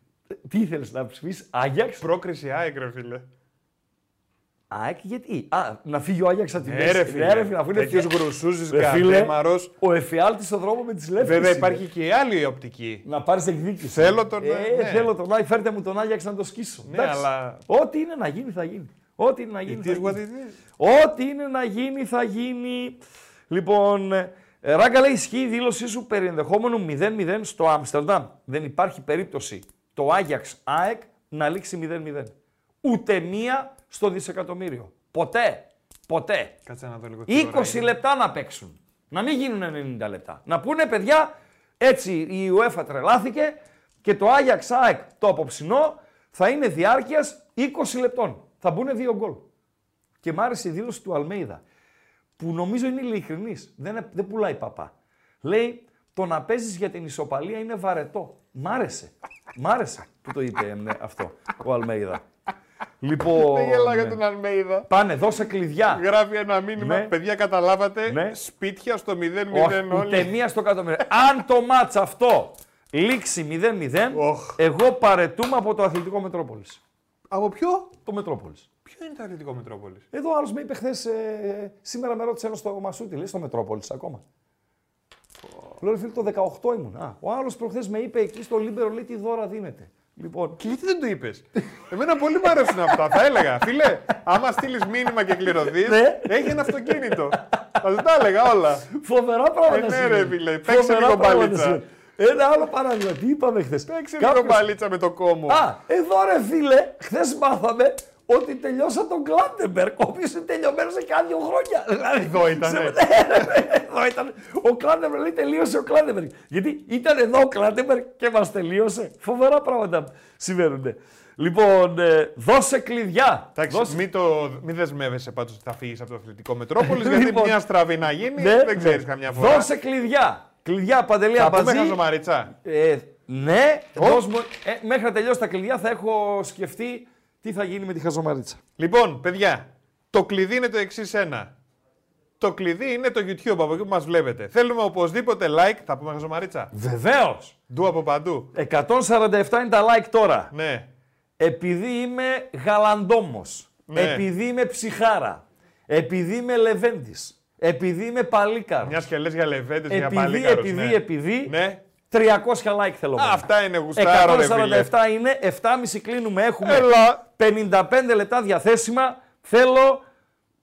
Τι ήθελες να ψηφίσεις, Άγιαξ; Πρόκριση ΑΕΚ, ρε φίλε. ΑΕΚ γιατί; Α, να φύγει ο Άγιαξ από τη Ναι, μέση. ρε φίλε. Ναι, ρε φίλε, αφού είναι Τέτοιος φια- γρουσούζης, Ρε φίλε, γκαντέμαρος. Ο εφιάλτης στον δρόμο με τις λεύκες. Βέβαια υπάρχει και η άλλη οπτική. Να πάρεις εκδίκηση. Θέλω τον, Ε, ναι. Θέλω τον Άγιαξ, φέρτε μου τον Άγιαξ να το σκίσω. Ναι, Εντάξει. αλλά- Ό,τι είναι να γίνει θα γίνει. Ό,τι είναι να γίνει. It θα is γίνει. what it is. Ό,τι είναι να γίνει θα γίνει. Λοιπόν, ε, Ράγκα λέει ισχύει η δήλωσή σου περί ενδεχόμενου 0-0 στο Άμστερνταμ. Δεν υπάρχει περίπτωση το Άγιαξ ΑΕΚ να λήξει 0-0. Ούτε μία στο δισεκατομμύριο. Ποτέ. Ποτέ. Κάτσε να δω λίγο. τι ώρα 20 είναι. λεπτά να παίξουν. Να μην γίνουν 90 λεπτά. Να πούνε παιδιά, έτσι η UEFA τρελάθηκε και το Άγιαξ ΑΕΚ το απόψινό θα είναι διάρκειας 20 λεπτών. Θα μπουν δύο γκολ. Και μ' άρεσε η δήλωση του Αλμέιδα, που νομίζω είναι ειλικρινής. Δεν, δεν πουλάει παπά. Λέει, το να παίζεις για την ισοπαλία είναι βαρετό. Μ' άρεσε. Μ' άρεσε που το είπε ε, αυτό ο Αλμέιδα. Λοιπόν. Δεν γελάω για τον Αλμέιδα. Πάνε, δώσε κλειδιά. Γράφει ένα μήνυμα. Ναι. Παιδιά, καταλάβατε. Ναι. Σπίτια στο 0-0 Όχι, ούτε όλοι. μία στο εκατομμύριο. Αν το μάτς αυτό λήξει 0-0, Οχ. εγώ παρετούμε από το αθλητικό Μετρόπολης. Από ποιο; Το Μετρόπολης. Ποιο είναι το Αθλητικό Μετρόπολης; Εδώ άλλος με είπε χθες, σήμερα με ρώτησε ένας στο Μασούτη, λέει στο Μετρόπολης ακόμα. Λέω, ρε φίλε, το 18 ήμουν. Α, ο άλλος προχθές με είπε εκεί στο Λίμπερο, λέει τι δώρα δίνετε. Λοιπόν, Και γιατί δεν το είπες; Εμένα πολύ μου αρέσουν αυτά. Θα έλεγα, φίλε, άμα στείλεις μήνυμα και κληρωθεί, Ναι. έχει ένα αυτοκίνητο. Θα σου τα έλεγα όλα. φοβερά πράγματα. Ε, ναι, συμβαίνουν. ρε, φίλε, παίξε Φοβερά λίγο πράγματα μπαλίτσα. Συμβαίνουν. Ένα άλλο παράδειγμα. Τι είπαμε χθες; Παίξε λίγο μπαλίτσα με το κόμμα. Α, εδώ ρε φίλε, χθες μάθαμε ότι τελειώσα τον Κλάντεμπεργκ, ο οποίος είναι τελειωμένος σε κάνα δύο χρόνια. Δηλαδή, Εδώ ήτανε. σε- εδώ ήταν. Ο Κλάντεμπεργκ λέει τελείωσε ο Κλάντεμπεργκ. Γιατί ήταν εδώ ο Κλάντεμπεργκ και μας τελείωσε. Φοβερά πράγματα συμβαίνουν. Λοιπόν, ε, δώσε κλειδιά. Εντάξει, Δώσε- μην, το, μην δεσμεύεσαι πάντως ότι θα φύγεις από το αθλητικό Μετρόπολης, γιατί Λοιπόν, μια στραβή να γίνει Ναι, δεν ξέρεις ναι. καμιά φορά. Δώσε κλειδιά. Κλειδιά Παντελή θα πούμε αμπατζή. χαζομαρίτσα. Ε, ναι, δώσ' μου- ε, μέχρι να τελειώσει τα κλειδιά θα έχω σκεφτεί τι θα γίνει με τη χαζομαρίτσα. Λοιπόν, παιδιά, το κλειδί είναι το εξής ένα. Το κλειδί είναι το YouTube από εκεί που μας βλέπετε. Θέλουμε οπωσδήποτε like. Θα πούμε χαζομαρίτσα. Βεβαίως. Ντου από παντού. 147 είναι τα like τώρα. Ναι. Επειδή είμαι γαλαντόμος. Ναι. Επειδή είμαι ψυχάρα. Επειδή είμαι λεβέντης. Επειδή είμαι παλίκαρος. Μιας και λες για λεβέντες για επειδή, παλίκαρος, επειδή, ναι. επειδή. Ναι. 300 like θέλω. Α, μόνο. αυτά είναι γουστάρα, ρε φίλε. 147 είναι, 7,5 κλείνουμε. Έχουμε Έλα. 55 λεπτά διαθέσιμα. Θέλω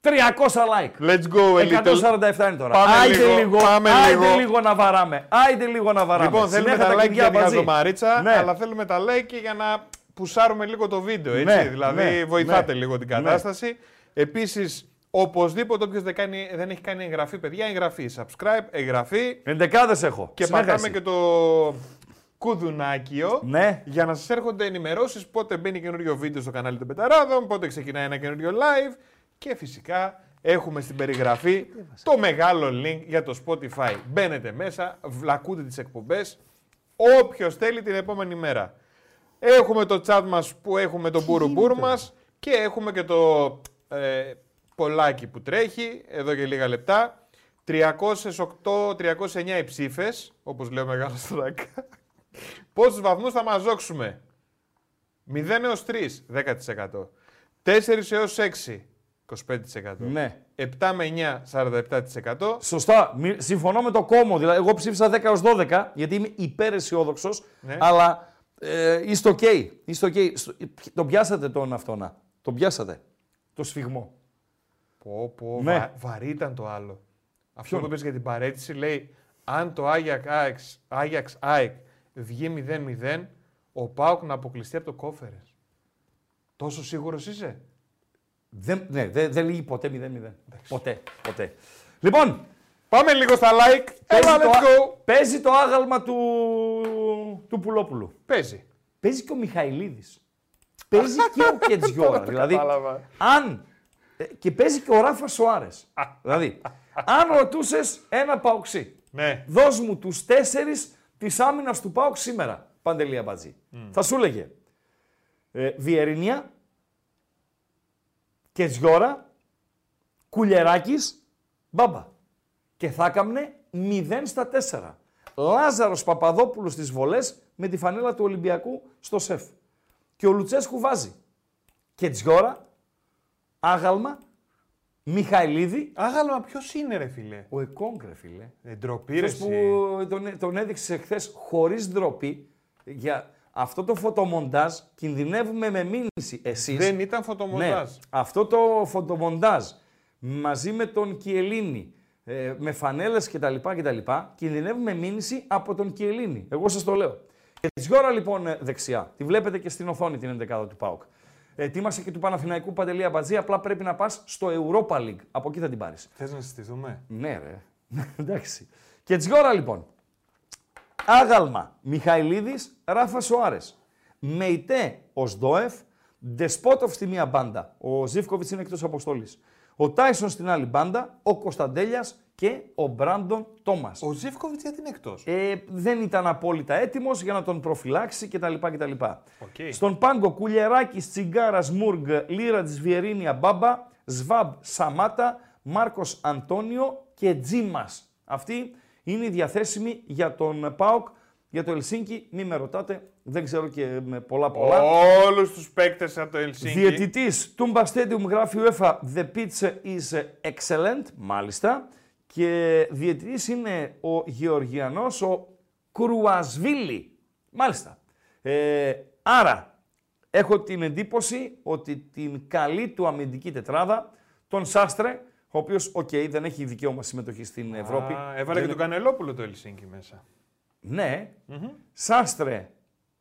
300 like. Let's go a little. 147 είναι τώρα. Πάμε άιντε λίγο, λίγο, πάμε άιντε λίγο. λίγο να βαράμε. Άιντε λίγο να βαράμε. Λοιπόν, θέλουμε Συνέχεια τα like κλειδιά για την μαζί. χαζομαρίτσα, Ναι. αλλά θέλουμε τα like και για να πουσάρουμε λίγο το βίντεο, έτσι. Ναι, δηλαδή, ναι, βοηθάτε ναι. λίγο την Ναι. κατάσταση. Επίσης, οπωσδήποτε όποιος δεν, κάνει, δεν έχει κάνει εγγραφή, παιδιά, εγγραφή. Subscribe, εγγραφή. Εντεκάδες έχω. Και Συνέχεια πατάμε εσύ. και το κουδουνάκιο Ναι. για να σας έρχονται ενημερώσεις πότε μπαίνει καινούριο βίντεο στο κανάλι των Πεταράδων, πότε ξεκινάει ένα καινούριο live και φυσικά έχουμε στην περιγραφή το μεγάλο link για το Spotify. Μπαίνετε μέσα, βλακούτε τις εκπομπές, όποιος θέλει την επόμενη μέρα. Έχουμε το chat μας που έχουμε τον μπουρουμπουρ μας και έχουμε και το ε, πολλάκι που τρέχει εδώ και λίγα λεπτά. 308-309 οι ψήφες, όπως λέω μεγάλο στράικα. Πόσους βαθμούς θα μαζέψουμε. 0 έως 3, 10%. 4 έως 6, 25%. Ναι. 7 με 9, 47%. Σωστά. Μη- Συμφωνώ με το κόσμο. Δηλαδή, εγώ ψήφισα 10 έως 12 γιατί είμαι υπεραισιόδοξο. Ναι. Αλλά ε, είστε οκ. Είστε οκ. Στο- Τον πιάσατε τον αγώνα. Τον πιάσατε. Το σφιγμό. Πω, πω, Ναι. βα- βαρύ ήταν το άλλο. Αυτό Ποιον; που είπες για την παρέτηση λέει αν το Άγιαξ ΑΕΚ, Άγιαξ ΑΕΚ βγει 0-0, ο Πάουκ να αποκλειστεί από το κόφερες. Τόσο σίγουρος είσαι; Δεν, ναι, δεν, δεν λύγει ποτέ 0-0. Ποτέ. Ποτέ. Λοιπόν, Πάμε λίγο στα like. παίζει Έλα, το, let's α- go. παίζει το άγαλμα του, του Πουλόπουλου. Παίζει. Παίζει και ο Μιχαηλίδης. παίζει και ο Κετζιόρα. Τώρα το δηλαδή, κατάλαβα. αν. Ε, και παίζει και ο Ράφα Σοάρε. δηλαδή, αν ρωτούσες ένα παοξί, Ναι. δώσ' μου τους τέσσερις της άμυνας του Πάουκ σήμερα. Παντελία Μπατζή. Θα σου έλεγε ε, Βιερίνια, Κετζιόρα, Κουλιεράκης, Μπάμπα. Και θα έκαμνε 0 στα 4. Λάζαρος Παπαδόπουλος στις βολές με τη φανέλα του Ολυμπιακού στο σεφ. Και ο Λουτσέσκου βάζει. Κετζιόρα, Άγαλμα, Μιχαηλίδη, Άγαλμα ποιος είναι, ρε φίλε; ο Εκόγκρε φίλε. Ε, ντροπή, ρε, Αυτός που εσύ. τον, τον έδειξε εχθέ χωρίς ντροπή για αυτό το φωτομοντάζ κινδυνεύουμε με μήνυση εσείς. Δεν ήταν φωτομοντάζ. Ναι, αυτό το φωτομοντάζ μαζί με τον Κιελίνη, ε, με φανέλες κτλ. κτλ κινδυνεύουμε μήνυση από τον Κιελίνη. Εγώ σας το λέω. Και της ώρα λοιπόν ε, δεξιά, τη βλέπετε και στην οθόνη την 11 του ΠΑΟΚ. Ετοίμασε και του Παναθηναϊκού Παντελία Μπατζή, απλά πρέπει να πας στο Europa League. Από εκεί θα την πάρεις. Θες να συστηθούμε; Ναι, ρε. Εντάξει. Και Τσιγόρα λοιπόν. Άγαλμα Μιχαηλίδης, Ράφα Σοάρες. Μεϊτέ ο Σδόεφ, Ντεσπότοφ στη μία μπάντα. Ο Ζήφκοβιτς είναι εκτός αποστολής. Ο Τάισον στην άλλη μπάντα, ο Κωνσταντέλιας και ο Μπράντον Τόμας. Ο Ζίβκοβιτς γιατί είναι εκτός; Ε, δεν ήταν απόλυτα έτοιμος για να τον προφυλάξει κτλ. κτλ. Οκ. Στον πάγκο Κουλιεράκη, Τσιγκάρας, Μουργκ, Λύρατζης, Βιεϊρίνια, Μπάμπα, Σβαμπ, Σαμάτα, Μάρκος Αντώνιο και Τζίμας. Αυτοί είναι οι διαθέσιμοι για τον ΠΑΟΚ. Για το Ελσίνκι, μη με ρωτάτε, δεν ξέρω και με πολλά πολλά. Όλους τους παίκτες από το Ελσίνκι. Διαιτητής Τούμπα Stadium γράφει UEFA The pitch is excellent, μάλιστα. Και διαιτητής είναι ο Γεωργιανός, ο Κρουασβίλι. Μάλιστα. Ε, άρα, έχω την εντύπωση ότι την καλή του αμυντική τετράδα, τον Σάστρε, ο οποίος, οκ, δεν έχει δικαίωμα συμμετοχής στην Ευρώπη. Α, έβαλε και Δεν- τον Κανελλόπουλο το Ελσίνκι μέσα. Ναι. Σάστρε,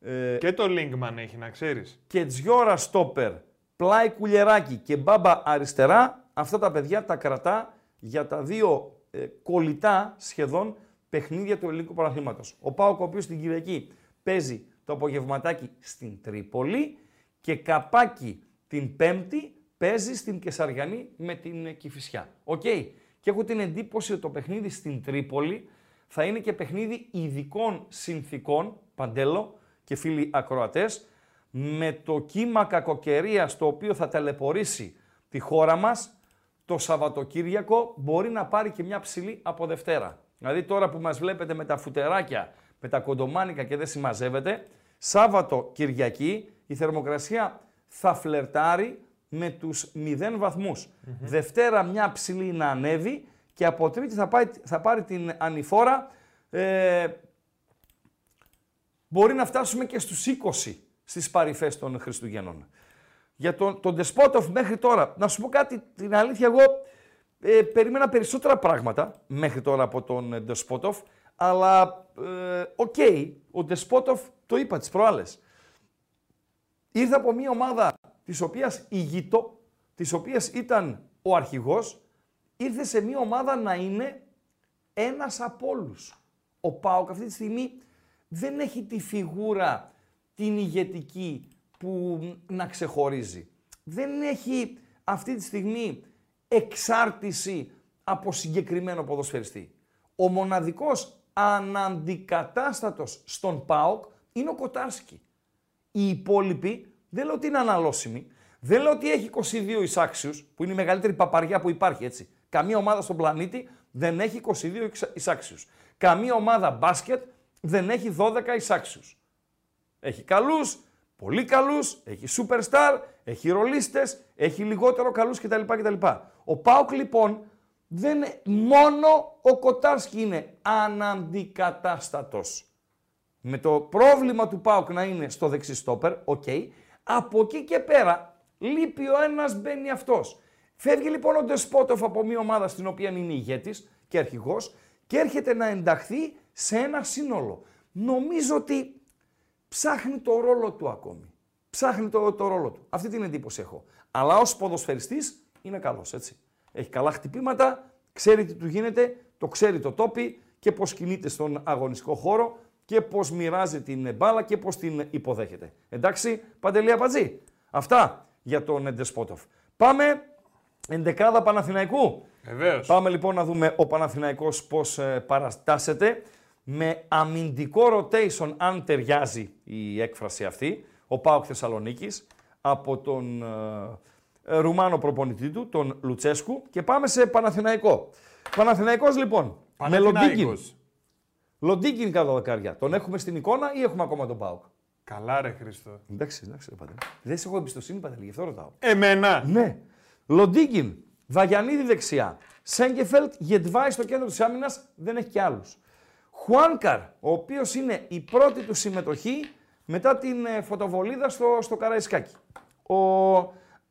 ε, Και το Λίνγκμαν έχει να ξέρεις. και Τζόρα στόπερ, πλάι Κουλιεράκη και Μπάμπα αριστερά, αυτά τα παιδιά τα κρατά για τα δύο ε, κολλητά σχεδόν παιχνίδια του ελληνικού πρωταθλήματος. Ο ΠΑΟΚ, ο οποίος την Κυριακή παίζει το απογευματάκι στην Τρίπολη και καπάκι την Πέμπτη παίζει στην Καισαριανή με την ε, Κηφισιά. Οκ. Και έχω την εντύπωση ότι το παιχνίδι στην Τρίπολη θα είναι και παιχνίδι ειδικών συνθήκων, Παντέλο και φίλοι ακροατές, με το κύμα κακοκαιρίας το οποίο θα ταλαιπωρήσει τη χώρα μας, το Σαββατοκύριακο μπορεί να πάρει και μια ψηλή από Δευτέρα. Δηλαδή τώρα που μας βλέπετε με τα φουτεράκια, με τα κοντομάνικα και δεν συμμαζεύετε, Σάββατο Κυριακή η θερμοκρασία θα φλερτάρει με τους 0 βαθμους Δευτέρα μια ψηλή να ανέβει και από Τρίτη θα, πάει, θα πάρει την ανηφόρα ε, μπορεί να φτάσουμε και στους 20 στις παρυφές των Χριστουγέννων. Για τον, τον Ντεσπότοφ μέχρι τώρα, να σου πω κάτι, την αλήθεια εγώ ε, περίμενα περισσότερα πράγματα μέχρι τώρα από τον ε, Ντεσπότοφ, αλλά ε, οκ, ο Ντεσπότοφ το είπα τις προάλλες. Ήρθε από μια ομάδα της οποίας ηγείτο, της οποίας ήταν ο αρχηγός, ήρθε σε μια ομάδα να είναι ένας από όλους. Ο Πάοκ αυτή τη στιγμή δεν έχει τη φιγούρα την ηγετική που να ξεχωρίζει. Δεν έχει αυτή τη στιγμή εξάρτηση από συγκεκριμένο ποδοσφαιριστή. Ο μοναδικός αναντικατάστατος στον ΠΑΟΚ είναι ο Κοτάρσκι. Οι υπόλοιποι δεν λέω ότι είναι αναλώσιμοι. Δεν λέω ότι έχει 22 εισάξιους, που είναι η μεγαλύτερη παπαριά που υπάρχει έτσι. Καμία ομάδα στον πλανήτη δεν έχει 22 εισα- εισάξιους. Καμία ομάδα μπάσκετ δεν έχει 12 εισάξιους. Έχει καλούς, πολύ καλούς, έχει superstar, έχει ρολίστες, έχει λιγότερο καλούς κτλ. κτλ. Ο Πάουκ λοιπόν δεν είναι μόνο ο Κοτάρσκι είναι αναντικατάστατος. Με το πρόβλημα του ΠΑΟΚ να είναι στο δεξί στόπερ, οκ, από εκεί και πέρα λείπει ο ένας, μπαίνει αυτός. Φεύγει λοιπόν ο Ντεσπότοφ από μια ομάδα στην οποία είναι ηγέτης και αρχηγός και έρχεται να ενταχθεί σε ένα σύνολο. Νομίζω ότι ψάχνει το ρόλο του ακόμη. Ψάχνει το, το ρόλο του. Αυτή την εντύπωση έχω. Αλλά ως ποδοσφαιριστής είναι καλός, έτσι. Έχει καλά χτυπήματα, ξέρει τι του γίνεται, το ξέρει το τόπι και πώς κινείται στον αγωνιστικό χώρο και πώς μοιράζει την μπάλα και πώς την υποδέχεται. Εντάξει, Παντελή Απατζή. Αυτά για τον Εντεσπότοφ. Πάμε εντεκάδα Παναθηναϊκού. Βεβαίως. Πάμε λοιπόν να δούμε ο Παναθηναϊκός πώς ε, παραστάσεται με αμυντικό rotation αν ταιριάζει η έκφραση αυτή, ο Πάοκ Θεσσαλονίκης από τον ε, Ρουμάνο προπονητή του, τον Λουτσέσκου και πάμε σε Παναθηναϊκό. Παναθηναϊκός λοιπόν, με Λοντίκιν. Παναθηναϊκός. Λοντίκιν κάτω δεκάρια. Τον έχουμε στην εικόνα ή έχουμε ακόμα τον Πάοκ; Καλά ρε Χρήστο. Εντάξει, εντάξει, ρε Παντελή. Δεν σε έχω εμπιστοσύνη, Παντελή, γι' αυτό ρωτάω. Εμένα. Ναι. Λοντίκιν, Βαγιανίδη δεξιά. Σέγκεφελτ, Γετβάη στο κέντρο της άμυνας, δεν έχει και άλλους. Χουάνκαρ, ο οποίος είναι η πρώτη του συμμετοχή μετά την ε, φωτοβολίδα στο, στο Καραϊσκάκι. Ο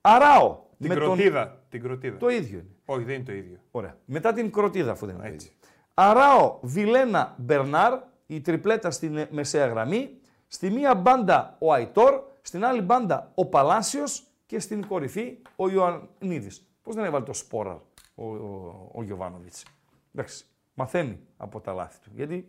Αράο. Την με τον- κροτίδα. Την κροτίδα. Το ίδιο είναι. Όχι, δεν είναι το ίδιο. Ωραία. Μετά την κροτίδα, αφού δεν είναι το Έτσι. ίδιο. Αράο, Βιλένα, Μπερνάρ, η τριπλέτα στην ε, μεσαία γραμμή. Στη μία μπάντα ο Αϊτόρ, στην άλλη μπάντα ο Παλάσιος και στην κορυφή ο Ιωαννίδης. Πώς δεν έβαλε το σπόραρ ο, ο, ο Γιωβάνοβιτς. Εντάξει, μαθαίνει από τα λάθη του. Γιατί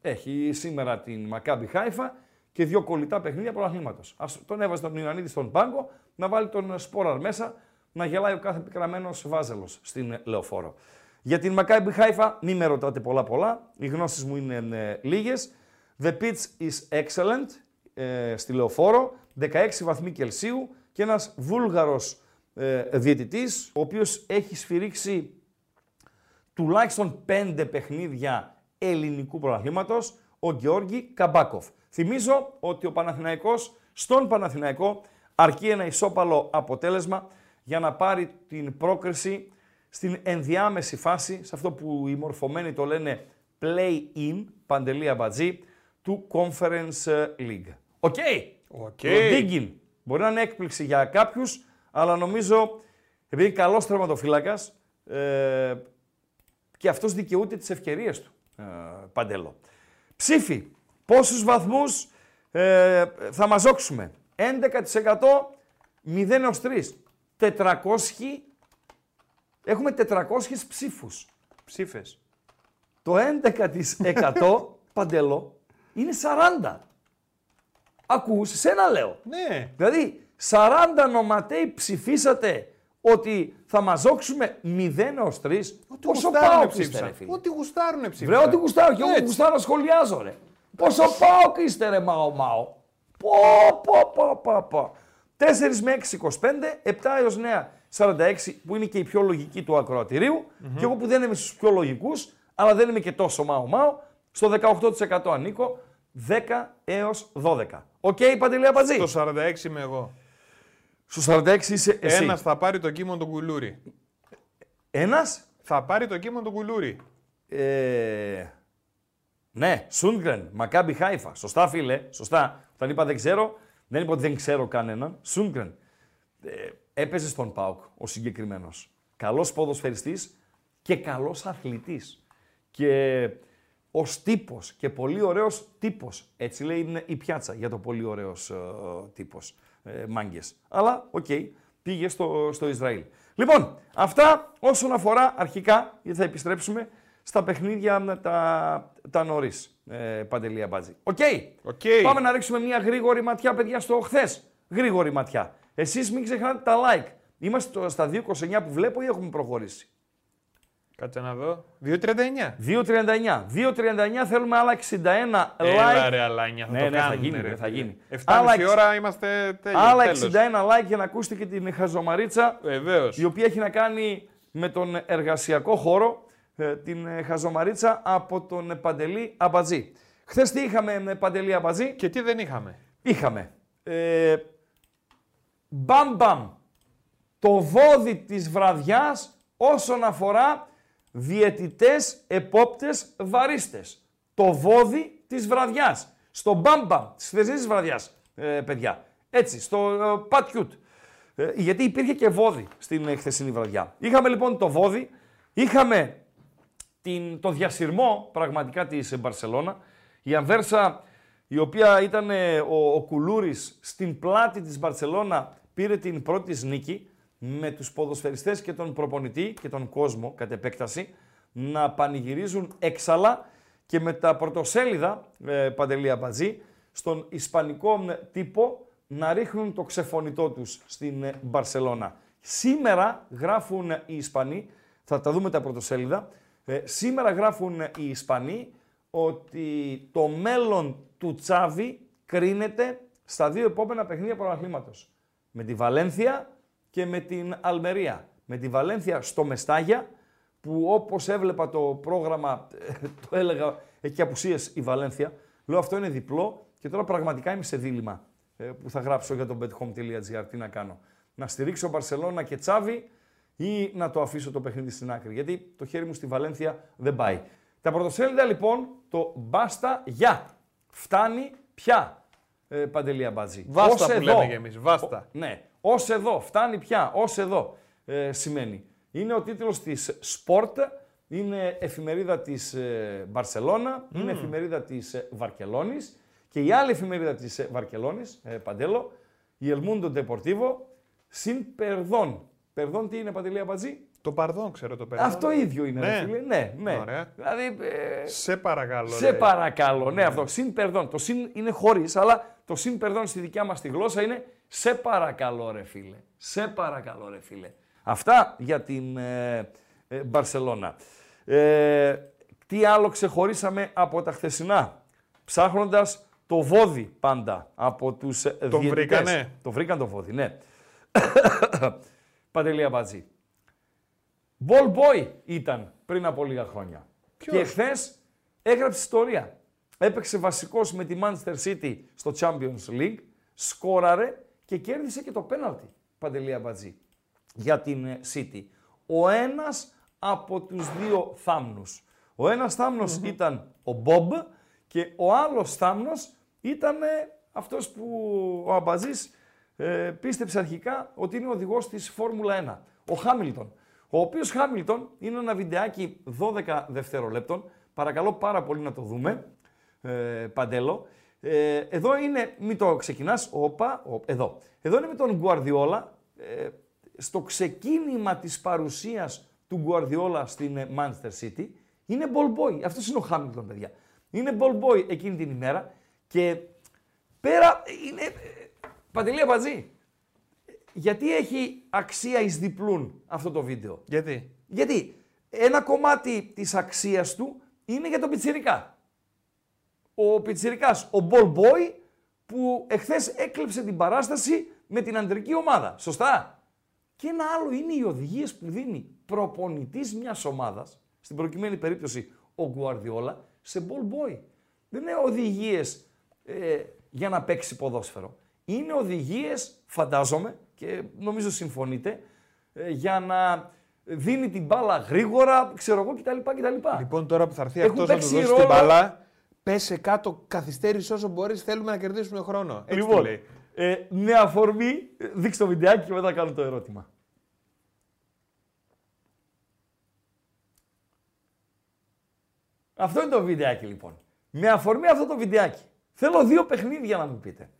έχει σήμερα την Μακάμπι Χάιφα και δύο κολλητά παιχνίδια πρωταθλήματος. Ας τον έβαζε τον Ιωαννίδη στον πάγκο, να βάλει τον σπόραρ μέσα, να γελάει ο κάθε πικραμένος βάζελος στην λεωφόρο. Για την Μακάμπι Χάιφα, μην με ρωτάτε πολλά πολλά, οι γνώσεις μου είναι ε, λίγες. The pitch is excellent ε, στη λεωφόρο, 16 βαθμοί Κελσίου και ένας βούλγαρος ε, διαιτητής, ο οποίος έχει σφυρίξει τουλάχιστον πέντε παιχνίδια ελληνικού πρωταθλήματος, ο Γεώργη Καμπάκοφ. Θυμίζω ότι ο Παναθηναϊκός στον Παναθηναϊκό αρκεί ένα ισόπαλο αποτέλεσμα για να πάρει την πρόκριση στην ενδιάμεση φάση, σε αυτό που οι μορφωμένοι το λένε play-in, παντελή αμπατζή, του Conference League. Οκ. Οκ. Ροντίγκιν. Μπορεί να είναι έκπληξη για κάποιους, αλλά νομίζω επειδή είναι καλός τερματοφύλακας ε, και αυτός δικαιούται τις ευκαιρίες του. Ε, παντελό. Ψήφι. Πόσους βαθμούς ε, θα μαζόξουμε. 11% 0 έως 3. 400. Έχουμε 400 ψήφους. Ψήφες. Το 11% παντελό είναι 40. Ακούς, σένα λέω. Ναι. Δηλαδή, 40 νοματέοι ψηφίσατε ότι θα μαζόξουμε 0 έως 3. Ό,τι Πόσο γουστάρουνε πάω είστε, ψήφισαν. ρε φίλε. Ό,τι γουστάρουνε ψήφισαν. Βρε, ό,τι γουστάρω. Και εγώ Έτσι. γουστάρω να σχολιάζω, ρε. Πόσο πάω είστε, ρε, μάω, μάω. Πω, πω, πω, πω, πω. 4 με 6, 25, 7 έως 9, 46, που είναι και η πιο λογική του ακροατηρίου. Και εγώ που δεν είμαι στους πιο λογικούς, αλλά δεν είμαι και τόσο μάω, μάω, στο 18% ανήκω, 10 έως 12. Οκ, Παντελή Απατζή; Το 46 είμαι εγώ. Στο 46 είσαι εσύ. Ένας θα πάρει το κύμο τον κουλούρι. Ένας; Θα πάρει το κύμο τον κουλούρι. Ε, ναι, Σούντγκρεν, Μακάμπι Χάιφα. Σωστά, φίλε. Σωστά. Όταν είπα δεν ξέρω, δεν είπα ότι δεν ξέρω κανέναν. Σούντγκρεν. Ε, έπαιζε στον Πάουκ ο συγκεκριμένος. Καλός ποδοσφαιριστής και καλός αθλητής. Και ως τύπος και πολύ ωραίος τύπος. Έτσι λέει είναι η πιάτσα για το πολύ ωραίος ε, τύπος. Ε, Μάγκες. Αλλά, οκ, πήγε στο, στο Ισραήλ. Λοιπόν, αυτά όσον αφορά αρχικά, γιατί θα επιστρέψουμε στα παιχνίδια με τα, τα νωρίς. Ε, Παντελία Μπάτζη. OK. OK. Πάμε να ρίξουμε μια γρήγορη ματιά, παιδιά, στο χθες. Γρήγορη ματιά. Εσείς μην ξεχνάτε τα like. Είμαστε το- στα 2.29 που βλέπω ή έχουμε προχωρήσει; Κάτσε να δω. 2.39. 2.39. 2.39 θέλουμε άλλα 61 Έλα like. ρε Αλάνια, θα Ναι, το ναι, θα κάνουμε, γίνει, ρε, ρε, θα φίλε. γίνει. 7,5 Άλλα εξ- ώρα είμαστε τέλειο. Άλλα τέλος. 61 like για να ακούσετε και την χαζομαρίτσα Βεβαίως. η οποία έχει να κάνει με τον εργασιακό χώρο, ε, την ε, χαζομαρίτσα από τον Παντελή Αμπατζή. Χθες τι είχαμε με Παντελή Αμπατζή, Και τι δεν είχαμε. είχαμε Ε, μπαμ μπαμ. Το βόδι της βραδιάς όσον αφορά διαιτητές, επόπτες, βαρίστες. Το βόδι της βραδιάς. Στο μπαμ μπαμ της χθεσινής βραδιάς, ε, παιδιά. Έτσι, στο ε, πατιούτ. Ε, γιατί υπήρχε και βόδι στην ε, χθεσινή βραδιά. Είχαμε λοιπόν το βόδι, είχαμε την, το διασυρμό πραγματικά της Μπαρσελώνα. Η Αμβέρσα, η οποία ήταν ε, ο, ο Κουλούρης στην πλάτη της Μπαρσελώνα, πήρε την πρώτη της νίκη με τους ποδοσφαιριστές και τον προπονητή και τον κόσμο κατ' επέκταση να πανηγυρίζουν έξαλα και με τα πρωτοσέλιδα, ε, Παντελία Μπατζή, στον ισπανικό τύπο να ρίχνουν το ξεφωνητό τους στην ε, Μπαρσελώνα. Σήμερα γράφουν οι Ισπανοί, θα τα δούμε τα πρωτοσέλιδα, ε, σήμερα γράφουν οι Ισπανοί ότι το μέλλον του Τσάβη κρίνεται στα δύο επόμενα παιχνίδια πρωταθλήματος. Με τη Βαλένθια και με την Αλμερία. Με τη Βαλένθια στο Μεστάγια, που όπως έβλεπα το πρόγραμμα, το έλεγα, έχει απουσίες η Βαλένθια. Λέω αυτό είναι διπλό και τώρα πραγματικά είμαι σε δίλημα ε, που θα γράψω για το bethome.gr. Τι να κάνω. Να στηρίξω Μπαρσελόνα και Τσάβη ή να το αφήσω το παιχνίδι στην άκρη. Γιατί το χέρι μου στη Βαλένθια δεν πάει. Τα πρωτοσέλιδα λοιπόν, το μπάστα για. Φτάνει πια. Ε, Παντελία Μπατζή. Βάστα Ως που εδώ. λέμε κι εμείς. Βάστα. Ναι. Ως εδώ. Φτάνει πια. Ως εδώ ε, σημαίνει. Είναι ο τίτλος της Sport. Είναι εφημερίδα της ε, Μπαρσελώνα. Είναι εφημερίδα της ε, Βαρκελόνης. Και η άλλη εφημερίδα της ε, Βαρκελόνης, ε, Παντέλο, η El Mundo Deportivo, συν Περδόν. Περδόν τι είναι, Παντελία Μπατζή; Το παρδόν ξέρω το περδόν. Αυτό ίδιο είναι, Ναι. ρε φίλε. Ναι, ναι. Ωραία. Δηλαδή, ε, Σε παρακαλώ. σε ρε. παρακαλώ. Ναι, αυτό. Συν περδόν. Το συν είναι χωρίς, αλλά το συν περδόν στη δικιά μας τη γλώσσα είναι σε παρακαλώ, ρε φίλε. Σε παρακαλώ, ρε φίλε. Αυτά για την ε, ε, Μπαρσελώνα. Ε, τι άλλο ξεχωρίσαμε από τα χθεσινά; Ψάχνοντας το βόδι πάντα από τους ε, διαιτητές. βρήκανε; Το βρήκαν το βόδι, ναι. Παντελία Μπατζή. Ball boy ήταν πριν από λίγα χρόνια. Ποιος; Και χθες έγραψε ιστορία. Έπαιξε βασικός με τη Manchester City στο Champions League, σκόραρε και κέρδισε και το πέναλτι, Παντελία Μπατζή, για την ε, City. Ο ένας από τους δύο θάμνους. Ο ένας θάμνος ήταν ο Μπομπ και ο άλλος θάμνος ήταν ε, αυτός που ο Αμπαζής ε, πίστεψε αρχικά ότι είναι ο οδηγός της Φόρμουλα 1, ο Χάμιλτον. Ο οποίος Χάμιλτον είναι ένα βιντεάκι 12 δευτερολέπτων. Παρακαλώ πάρα πολύ να το δούμε, ε, Παντέλο. Ε, εδώ είναι, μην το ξεκινάς, όπα, ο, εδώ. Εδώ είναι με τον Γκουαρδιόλα, ε, στο ξεκίνημα της παρουσίας του Γκουαρδιόλα στην ε, Manchester City, είναι ball boy. Αυτός είναι ο Χάμιλτον, παιδιά. Είναι ball boy εκείνη την ημέρα και πέρα είναι... ε, Παντελία Πατζή, γιατί έχει αξία εις διπλούν αυτό το βίντεο; Γιατί; Γιατί ένα κομμάτι της αξίας του είναι για τον Πιτσιρικά. Ο Πιτσιρικάς, ο ball boy που εχθές έκλεψε την παράσταση με την αντρική ομάδα. Σωστά; Και ένα άλλο είναι οι οδηγίες που δίνει προπονητής μιας ομάδας, στην προκειμένη περίπτωση ο Γκουαρδιόλα, σε ball boy. Δεν είναι οδηγίες ε, για να παίξει ποδόσφαιρο. Είναι οδηγίες, φαντάζομαι, και νομίζω συμφωνείτε, ε, για να δίνει την μπάλα γρήγορα, ξέρω εγώ κτλ. κτλ. Λοιπόν, τώρα που θα έρθει Έχουν αυτός να τους παίξει δώσει ρόλο- την μπαλά, πέσε κάτω, καθυστέρησε όσο μπορείς. Θέλουμε να κερδίσουμε χρόνο. Έτσι του λοιπόν, λέει. ε, με αφορμή, ε, δείξτε το βιντεάκι και μετά κάνω το ερώτημα. Αυτό είναι το βιντεάκι λοιπόν. Με αφορμή αυτό το βιντεάκι, θέλω δύο παιχνίδια να μου πείτε.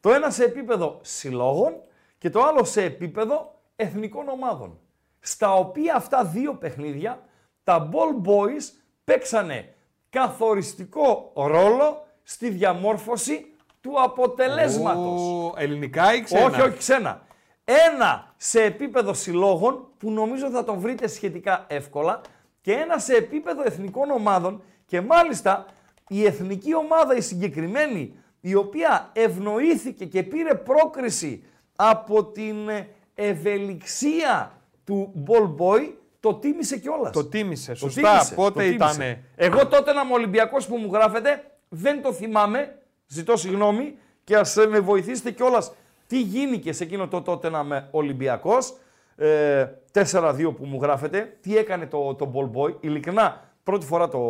Το ένα σε επίπεδο συλλόγων και το άλλο σε επίπεδο εθνικών ομάδων. Στα οποία αυτά δύο παιχνίδια τα ball boys παίξανε καθοριστικό ρόλο στη διαμόρφωση του αποτελέσματος. Ου, ελληνικά ή ξένα; Όχι, όχι, ξένα. Ένα σε επίπεδο συλλόγων που νομίζω θα τον βρείτε σχετικά εύκολα και ένα σε επίπεδο εθνικών ομάδων και μάλιστα η εθνική ομάδα η συγκεκριμένη η οποία ευνοήθηκε και πήρε πρόκριση από την ε, ευελιξία του Ball Boy το τίμησε κιόλας. Το τίμησε. Σωστά. Πότε ήτανε; Εγώ τότε ένα Ολυμπιακός που μου γράφετε δεν το θυμάμαι. Ζητώ συγγνώμη και ας ε, με βοηθήσετε κιόλας τι γίνηκε σε εκείνο το τότε να με Ολυμπιακός. Ε, 4-2 που μου γράφετε. Τι έκανε το, το Ball Boy. Ειλικρινά, πρώτη φορά το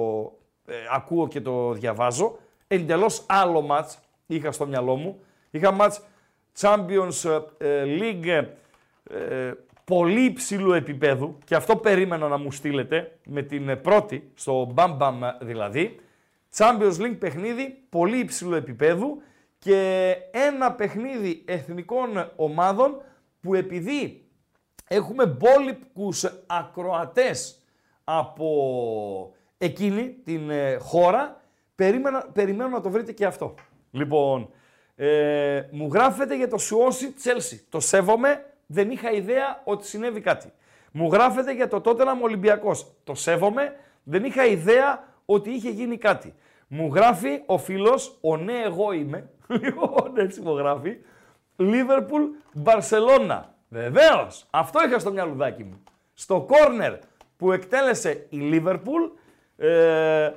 ε, ακούω και το διαβάζω. Εντελώς άλλο μάτς είχα στο μυαλό μου. Είχα μάτς Champions ε, League ε, πολύ υψηλού επίπεδου και αυτό περίμενα να μου στείλετε με την πρώτη, στο Bam Bam δηλαδή. Champions League παιχνίδι πολύ υψηλού επίπεδου και ένα παιχνίδι εθνικών ομάδων που επειδή έχουμε μπόλικους ακροατές από εκείνη την ε, χώρα, περίμενα, περιμένω να το βρείτε και αυτό. Λοιπόν, ε, μου γράφετε για το Σουόνσι Τσέλσι. Το σέβομαι, δεν είχα ιδέα ότι συνέβη κάτι. Μου γράφετε για το τότε να Ολυμπιακός. Το σέβομαι, δεν είχα ιδέα ότι είχε γίνει κάτι. Μου γράφει ο φίλος, ο ναι εγώ είμαι, λοιπόν έτσι μου γράφει, Λίβερπουλ Μπαρσελώνα. Βεβαίως, αυτό είχα στο μυαλουδάκι μου. Στο κόρνερ που εκτέλεσε η Λίβερπουλ, ε,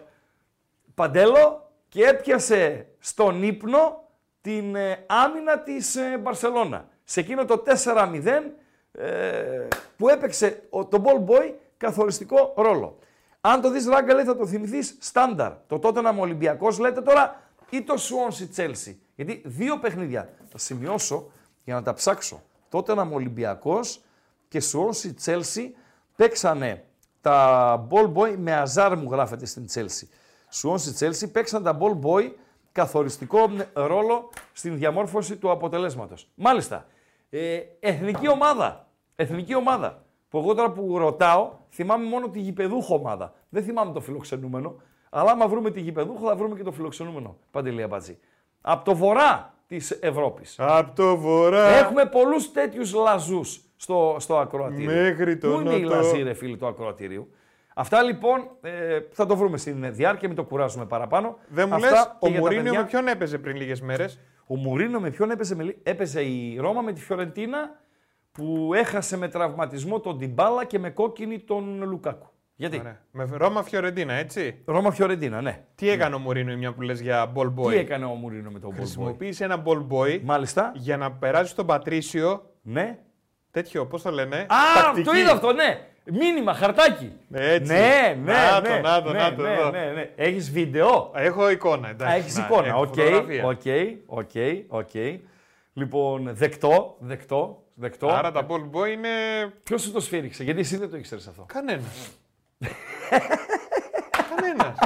Παντέλο, και έπιασε στον ύπνο την ε, άμυνα της ε, Μπαρσελώνα. Σε εκείνο το 4-0 ε, που έπαιξε ο, το ball boy καθοριστικό ρόλο. Αν το δεις ράγκα λέει θα το θυμηθείς στάνταρ. Το τότε να Ολυμπιακός λέτε τώρα ή το Σουόνσι Τσέλσι. Γιατί δύο παιχνίδια θα σημειώσω για να τα ψάξω. Τότε να Ολυμπιακός και Σουόνσι Τσέλσι παίξανε τα ball boy με αζάρ μου γράφεται στην Τσέλσι. Σουόνσι Τσέλσι παίξαν τα ball boy καθοριστικό ρόλο στην διαμόρφωση του αποτελέσματος. Μάλιστα, ε, εθνική ομάδα. Εθνική ομάδα. Που εγώ τώρα που ρωτάω, θυμάμαι μόνο τη γηπεδούχο ομάδα. Δεν θυμάμαι το φιλοξενούμενο. Αλλά άμα βρούμε τη γηπεδούχο, θα βρούμε και το φιλοξενούμενο. Παντελή Αμπατζή. Από το βορρά της Ευρώπης. Από το βορρά. Έχουμε πολλούς τέτοιους λαζούς στο, στο ακροατήριο. Μέχρι το Πού είναι οι λαζοί, ρε φίλοι, του ακροατηρίου; Αυτά λοιπόν ε, θα το βρούμε στην διάρκεια, μην το κουράζουμε παραπάνω. Δεν μου λες, ο Μουρίνιο με ποιον έπαιζε πριν λίγες μέρες; Ο Μουρίνιο με ποιον έπαιζε, με, έπαιζε η Ρώμα με τη Φιωρεντίνα που έχασε με τραυματισμό τον Τιμπάλα και με κόκκινη τον Λουκάκου. Γιατί; Ωραία. Με Ρώμα Φιωρεντίνα, έτσι; Ρώμα Φιωρεντίνα, ναι. Τι έκανε ο Μουρίνο, μια που λες για ball boy; Τι έκανε ο Μουρίνο με τον ball boy; Χρησιμοποίησε ένα ball boy Μάλιστα. για να περάσει στον Πατρίσιο. Ναι. Τέτοιο, πώς το λένε; Α, τακτική. το είδα αυτό, ναι. Μήνυμα, χαρτάκι. Έτσι. Ναι, ναι, Να ναι. το, να το, ναι, να το, ναι, εδώ. ναι, ναι. Έχεις βίντεο; Έχω εικόνα, εντάξει. Έχεις να, εικόνα. έχω Οκ, φωτογραφία. οκ, οκ, οκ. Λοιπόν, δεκτό, δεκτό, δεκτό. Άρα τα ball boy είναι. Ποιος σου το σφύριξε, γιατί εσύ δεν το ήξερες αυτό. Κανένας. Κανένας.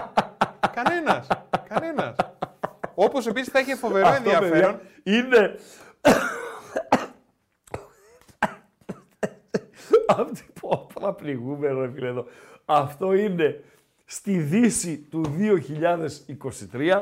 Κανένας. Κανένας. Όπως επίσης θα είχε φοβερό Αυτό, ενδιαφέρον. παιδιά, είναι. Αυτή πω, να πληγούμε ρε φίλε εδώ. Αυτό είναι στη Δύση του 2023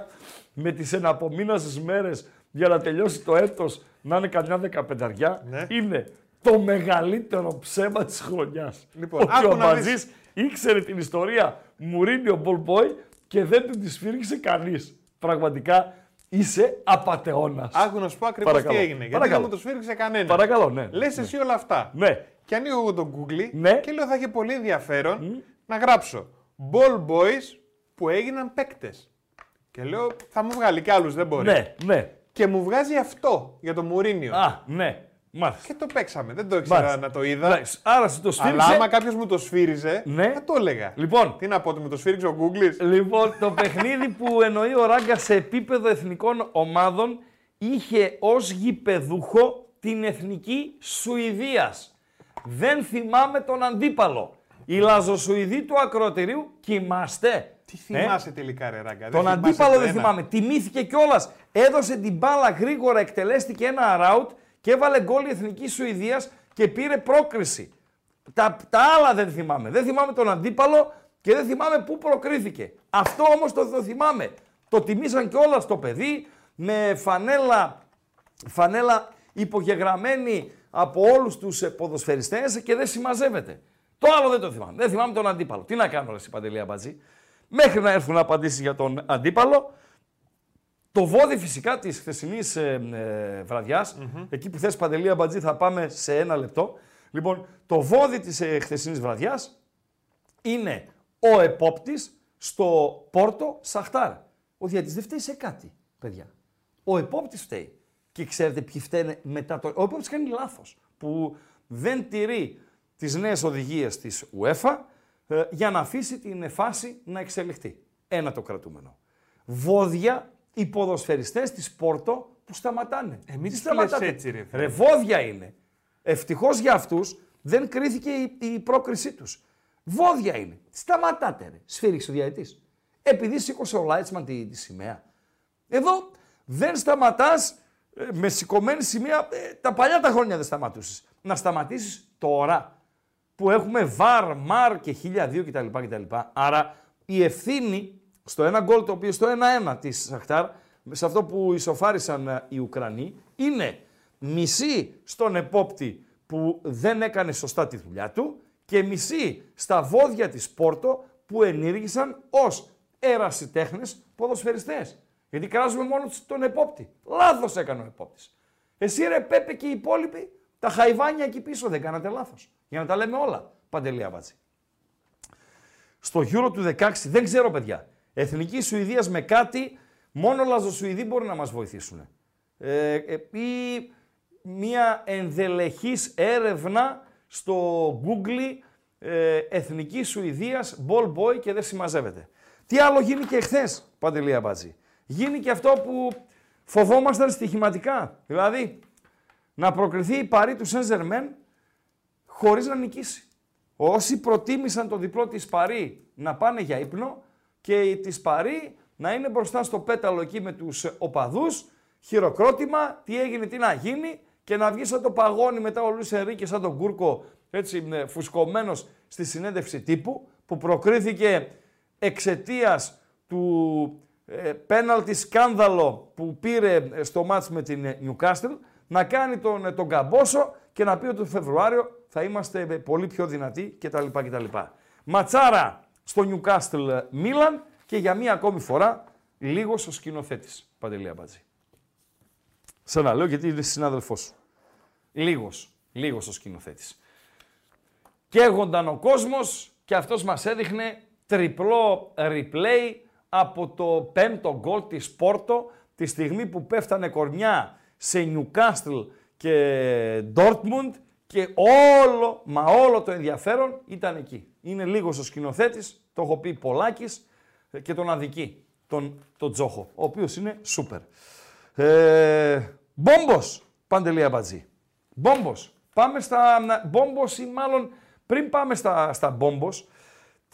με τις εναπομείνασες μέρες για να τελειώσει το έτος να είναι καμιά δεκαπενταριά. Ναι. Είναι το μεγαλύτερο ψέμα της χρονιάς. Λοιπόν, ότι άκου ο να Μαζής ήξερε την ιστορία Μουρίνιο Μπολμπόι και δεν του της σφύριξε κανείς. Πραγματικά είσαι απατεώνας. Άκου να σου πω ακριβώς τι Παρακαλώ. έγινε. Γιατί Παρακαλώ. δεν μου το σφύριξε κανένα. Παρακαλώ, ναι. Λες εσύ όλα αυτά. Ναι. Και ανοίγω εγώ το Google Ναι. και λέω θα έχει πολύ ενδιαφέρον να γράψω Ball Boys που έγιναν παίκτες. Και λέω θα μου βγάλει κι άλλους, δεν μπορεί. Ναι, ναι. Και μου βγάζει αυτό για το Μουρίνιο. Α, ναι. Μάλιστα. Και το παίξαμε. Δεν το ήξερα Μάλιστα. να το είδα. Εντάξει, Άρα σε το Αλλά σφύριξε. άμα κάποιος μου το σφύριζε, Ναι. θα το έλεγα. Λοιπόν, Τι να πω, ότι μου το σφύριξε ο Google. λοιπόν, το παιχνίδι που εννοεί ο Ράγκα σε επίπεδο εθνικών ομάδων είχε ως γηπεδούχο την εθνική Σουηδίας. Δεν θυμάμαι τον αντίπαλο. Οι Λαζοσουηδοί του ακροτηρίου κοιμάστε. Τι Ε, θυμάσαι τελικά, ρε Ράγκα. δεν Τον θυμάσαι αντίπαλο το δεν ένα. θυμάμαι. Τιμήθηκε κιόλας. Έδωσε την μπάλα γρήγορα, εκτελέστηκε ένα ράουτ και έβαλε γκολ η εθνική Σουηδίας και πήρε πρόκριση. Τα, τα άλλα δεν θυμάμαι. Δεν θυμάμαι τον αντίπαλο και δεν θυμάμαι πού προκρίθηκε. Αυτό όμως το, το θυμάμαι. Το τιμήσαν κιόλας το παιδί με φανέλα, φανέλα υπογεγραμμένη από όλους τους ε, ποδοσφαιριστές και δεν συμμαζεύεται. Το άλλο δεν το θυμάμαι. Δεν θυμάμαι τον αντίπαλο. Τι να κάνω, ρε εσύ, Παντελή Αμπατζή. Μέχρι να έρθουν απαντήσει για τον αντίπαλο, το βόδι φυσικά της χθεσινής ε, ε, βραδιας εκεί που θες Παντελή Αμπατζή θα πάμε σε ένα λεπτό. Λοιπόν, το βόδι της ε, χθεσινής βραδιάς είναι ο επόπτης στο Πόρτο Σαχτάρ. Ο διατής δεν φταίει σε κάτι, παιδιά. Ο επόπτης φταίει. Και ξέρετε ποιοι φταίνε μετά το... Ο επόπτης κάνει λάθος που δεν τηρεί τις νέες οδηγίες της UEFA ε, για να αφήσει την φάση να εξελιχθεί. Ένα το κρατούμενο. Βόδια οι ποδοσφαιριστές της Πόρτο που σταματάνε. Εμείς Τι τι λες σταματάτε; έτσι, ρε φίλε. Ρε βόδια είναι. Ευτυχώς για αυτούς δεν κρίθηκε η, η πρόκρισή τους. Βόδια είναι. Σταματάτε ρε. Σφύριξε ο διαετής. Επειδή σήκωσε ο Λάιτσμαν τη, τη σημαία. Εδώ δεν σταματάς ε, με σηκωμένη σημαία. ε, τα παλιά τα χρόνια δεν σταματούσες. Να σταματήσεις τώρα που έχουμε βαρ, μαρ και 1002 κτλ. κτλ. Άρα η ευθύνη στο ένα γκολ το οποίο στο 1-1 της Σαχτάρ, σε αυτό που ισοφάρισαν ε, οι Ουκρανοί, είναι μισή στον επόπτη που δεν έκανε σωστά τη δουλειά του και μισή στα βόδια της Πόρτο που ενήργησαν ως ερασιτέχνες ποδοσφαιριστές. Γιατί κράζουμε μόνο τον επόπτη. Λάθος έκανε ο επόπτης. Εσύ ρε Πέπε και οι υπόλοιποι, τα χαϊβάνια εκεί πίσω δεν κάνατε λάθος. Για να τα λέμε όλα, Παντελή Αβάτση. Στο Euro του 16, δεν ξέρω παιδιά, Εθνική Σουηδίας με κάτι, μόνο Λαζοσουηδοί μπορεί να μας βοηθήσουν. Ε, ε, ή μια ενδελεχής έρευνα στο Google ε, Εθνική Σουηδίας, Ball Boy και δεν συμμαζεύεται. Τι άλλο γίνει και εχθές, Παντελή Αμπάτζη. Γίνει και αυτό που φοβόμασταν στοιχηματικά. Δηλαδή, να προκριθεί η παρή του Σεν Ζερμέν χωρίς να νικήσει. Όσοι προτίμησαν το διπλό της Παρή να πάνε για ύπνο και η της Παρή να είναι μπροστά στο πέταλο εκεί με τους οπαδούς, χειροκρότημα, τι έγινε, τι να γίνει και να βγει σαν το παγόνι μετά ο Λουίς Ενρίκε σαν τον Κούρκο έτσι ε, φουσκωμένος στη συνέντευξη τύπου που προκρίθηκε εξαιτίας του ε, πέναλτι σκάνδαλο που πήρε ε, στο μάτς με την Νιουκάστελ να κάνει τον, ε, τον καμπόσο και να πει ότι το Φεβρουάριο θα είμαστε ε, πολύ πιο δυνατοί κτλ. κτλ. Ματσάρα στο Νιουκάστελ Μίλαν και για μία ακόμη φορά λίγος ο σκηνοθέτης. Παντελή Αμπατζή. Σαν να λέω γιατί είναι συνάδελφός σου. Λίγος, λίγος ο σκηνοθέτης. Καίγονταν ο κόσμος και αυτός μας έδειχνε τριπλό replay από το πέμπτο γκολ της Πόρτο τη στιγμή που πέφτανε κορμιά σε Νιουκάστλ και Ντόρτμουντ και όλο, μα όλο το ενδιαφέρον ήταν εκεί. Είναι λίγος ο σκηνοθέτης, το έχω πει πολλάκις και τον αδική, τον, τον Τζόχο, ο οποίος είναι σούπερ. Ε, Μπόμπος, Παντελή Αμπατζή. Μπόμπος. Πάμε στα... Μπόμπος ή μάλλον πριν πάμε στα, στα Μπόμπος,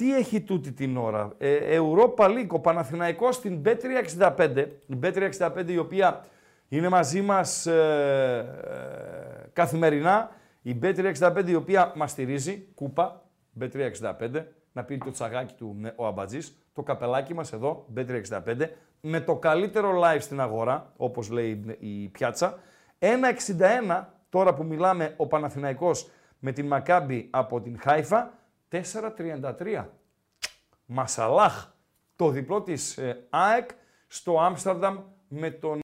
τι έχει τούτη την ώρα; Ε, Europa League, ο Παναθηναϊκός στην B365, η B365 η οποία είναι μαζί μας ε, ε, καθημερινά, η B365 η οποία μας στηρίζει, κούπα, B365, να πει το τσαγάκι του ε, ο Αμπατζής, το καπελάκι μας εδώ, B365, με το καλύτερο live στην αγορά, όπως λέει η πιάτσα, 1,61 τώρα που μιλάμε ο Παναθηναϊκός με την Μακάμπη από την Χάιφα, 4,33. Μασαλάχ, το διπλό της ε, ΑΕΚ στο Άμστερνταμ με τον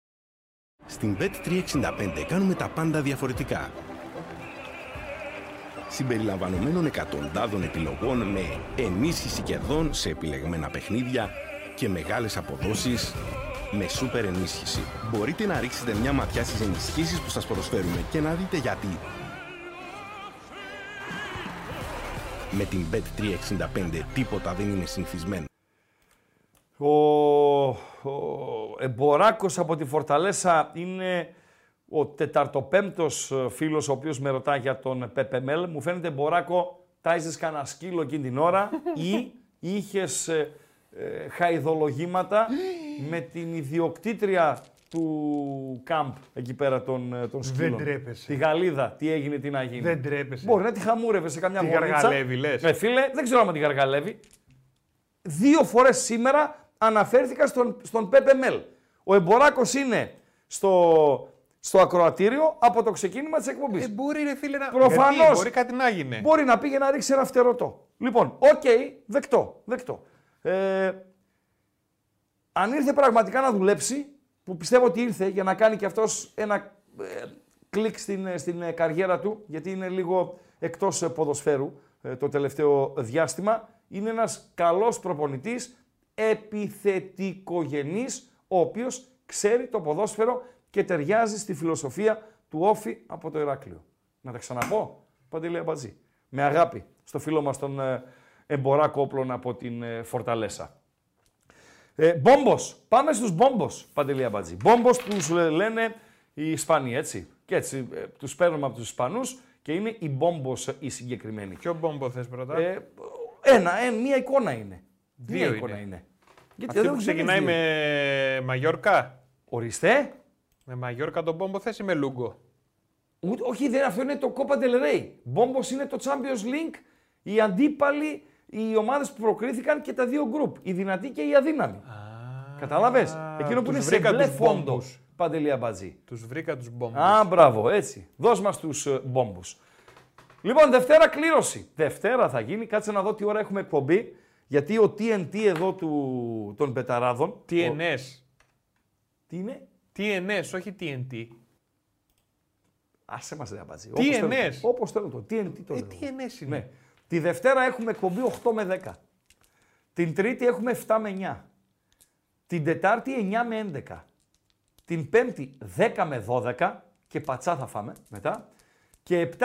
Στην Bet365 κάνουμε τα πάντα διαφορετικά. Συμπεριλαμβανομένων εκατοντάδων επιλογών με ενίσχυση κερδών σε επιλεγμένα παιχνίδια και μεγάλες αποδόσεις με σούπερ ενίσχυση. Μπορείτε να ρίξετε μια ματιά στις ενισχύσεις που σας προσφέρουμε και να δείτε γιατί. Με την Bet365 τίποτα δεν είναι συνηθισμένο. Ο, ο Εμποράκος από τη Φορταλέσα είναι ο τεταρτοπέμπτος ε, φίλος ο οποίος με ρωτά για τον ΠΠΜΕΛ. Μου φαίνεται Εμποράκο τάιζες κανένα σκύλο εκείνη την ώρα ή είχες ε, ε, χαϊδολογήματα με την ιδιοκτήτρια του κάμπ εκεί πέρα των, ε, των σκύλων. ντρέπεσαι. Τη Γαλλίδα, τι έγινε, τι να γίνει. Δεν ντρέπεσαι. Μπορεί να τη χαμούρευε σε καμιά Τη γωνίτσα. γαργαλεύει, λες. Ε, φίλε, δεν ξέρω αν τη γαργαλεύει. Δύο φορές σήμερα αναφέρθηκα στον, στον Πέπε Μέλ. Ο Εμποράκος είναι στο, στο ακροατήριο από το ξεκίνημα της εκπομπής. Ε, μπορεί ρε φίλε να... Προφανώς. Γιατί, μπορεί κάτι να γίνει. Μπορεί να πήγε να ρίξει ένα φτερωτό. Λοιπόν, οκ, δεκτό, δεκτό. Ε, αν ήρθε πραγματικά να δουλέψει, που πιστεύω ότι ήρθε για να κάνει και αυτός ένα ε, κλικ στην, ε, στην ε, καριέρα του, γιατί είναι λίγο εκτός ε, ποδοσφαίρου ε, το τελευταίο διάστημα, είναι ένας καλός προπονητής, επιθετικογενής, ο οποίος ξέρει το ποδόσφαιρο και ταιριάζει στη φιλοσοφία του Όφη από το Ηράκλειο. Να τα ξαναπώ, Παντελή Αμπατζή. Με αγάπη στο φίλο μας τον ε, Εμποράκο Όπλων από την ε, Φορταλέσα. Ε, μπόμπος. Πάμε στους μπόμπος, Παντελή Αμπατζή. Μπόμπος τους ε, λένε οι Ισπανοί, έτσι. Και έτσι ε, τους παίρνουμε από τους Ισπανούς και είναι η μπόμπος ε, η συγκεκριμένη. Ποιο μπόμπο θες πρώτα; Ε, ένα, ε, μία εικόνα είναι. Δύο μία εικόνα είναι. είναι. Γιατί Αυτή δεν που δεν ξεκινάει είναι δύο. με Μαγιόρκα; Ορίστε. Με Μαγιόρκα τον μπόμπο θες ή με Λούγκο; Ούτε, όχι, δεν, αυτό είναι το Copa del Rey. Μπόμπος είναι το Champions League, οι αντίπαλοι, οι ομάδες που προκρίθηκαν και τα δύο γκρουπ. Η δυνατή και η αδύναμη. Κατάλαβες. Εκείνο που τους είναι σε βρήκα μπλε τους φόντο. μπόμπους. Παντελία Μπατζή. Τους βρήκα τους μπόμπους. Α, μπράβο, έτσι. Δώσ' μας τους ε, μπόμπους. Λοιπόν, Δευτέρα κλήρωση. Δευτέρα θα γίνει. Κάτσε να δω τι ώρα έχουμε εκπομπή. Γιατί ο TNT εδώ του, των Πεταράδων. Ο- TNS. Τι είναι; TNS, όχι TNT. Άσε μας ρε Αμπατζή. TNS. Όπως θέλω το. TNT το Ε, λέω. TNS είναι. Ναι. Τη Δευτέρα έχουμε εκπομπή 8 με 10. Την Τρίτη έχουμε 7 με 9. Την Τετάρτη 9 με 11. Την Πέμπτη 10 με 12 και πατσά θα φάμε μετά. Και 7-9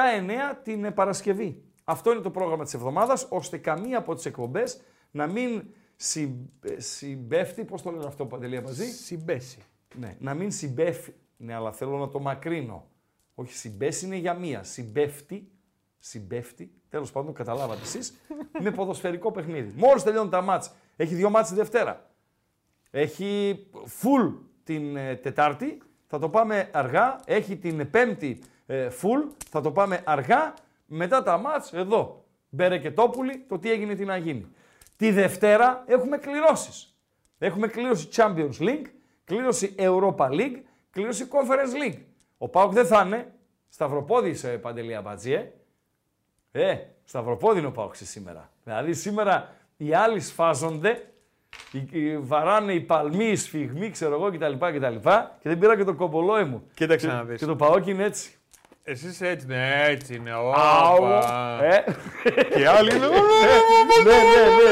την ε, Παρασκευή. Αυτό είναι το πρόγραμμα της εβδομάδας, ώστε καμία από τις εκπομπές να μην συ, ε, συμπέφτει, πώς το λένε αυτό Παντελία μαζί, Συμπέσει. ναι, να μην συμπέφτει. Ναι, αλλά θέλω να το μακρύνω. Όχι, συμπέσει είναι για μία. Συμπέφτει, συμπέφτει, τέλος πάντων καταλάβατε εσείς, με ποδοσφαιρικό παιχνίδι. Μόλις τελειώνουν τα μάτς, έχει δύο μάτς τη Δευτέρα. Έχει full την ε, Τετάρτη, θα το πάμε αργά. Έχει την Πέμπτη ε, full, θα το πάμε αργά. Μετά τα μάτς, εδώ, Μπερεκετόπουλη, το τι έγινε, τι να γίνει. Τη Δευτέρα έχουμε κληρώσεις. Έχουμε κλήρωση Champions League, κλήρωση Europa League, κλήρωση Conference League. Ο Πάουκ δεν θα είναι. Σταυροπόδης, ε, Παντελία Μπατζή, ε. Ε, Σταυροπόδη είναι ο Πάουκ σήμερα. Δηλαδή σήμερα οι άλλοι σφάζονται, οι, οι- βαράνε οι παλμοί, οι σφιγμοί, ξέρω εγώ κτλ. κτλ. Και δεν πήρα και το κομπολόι μου. Κοίταξε Και- να δεις. Και το Πάουκ είναι έτσι. Εσύ είσαι έτσι, ναι, έτσι είναι. Άου, Όπα. ε. Και άλλοι είναι. ναι,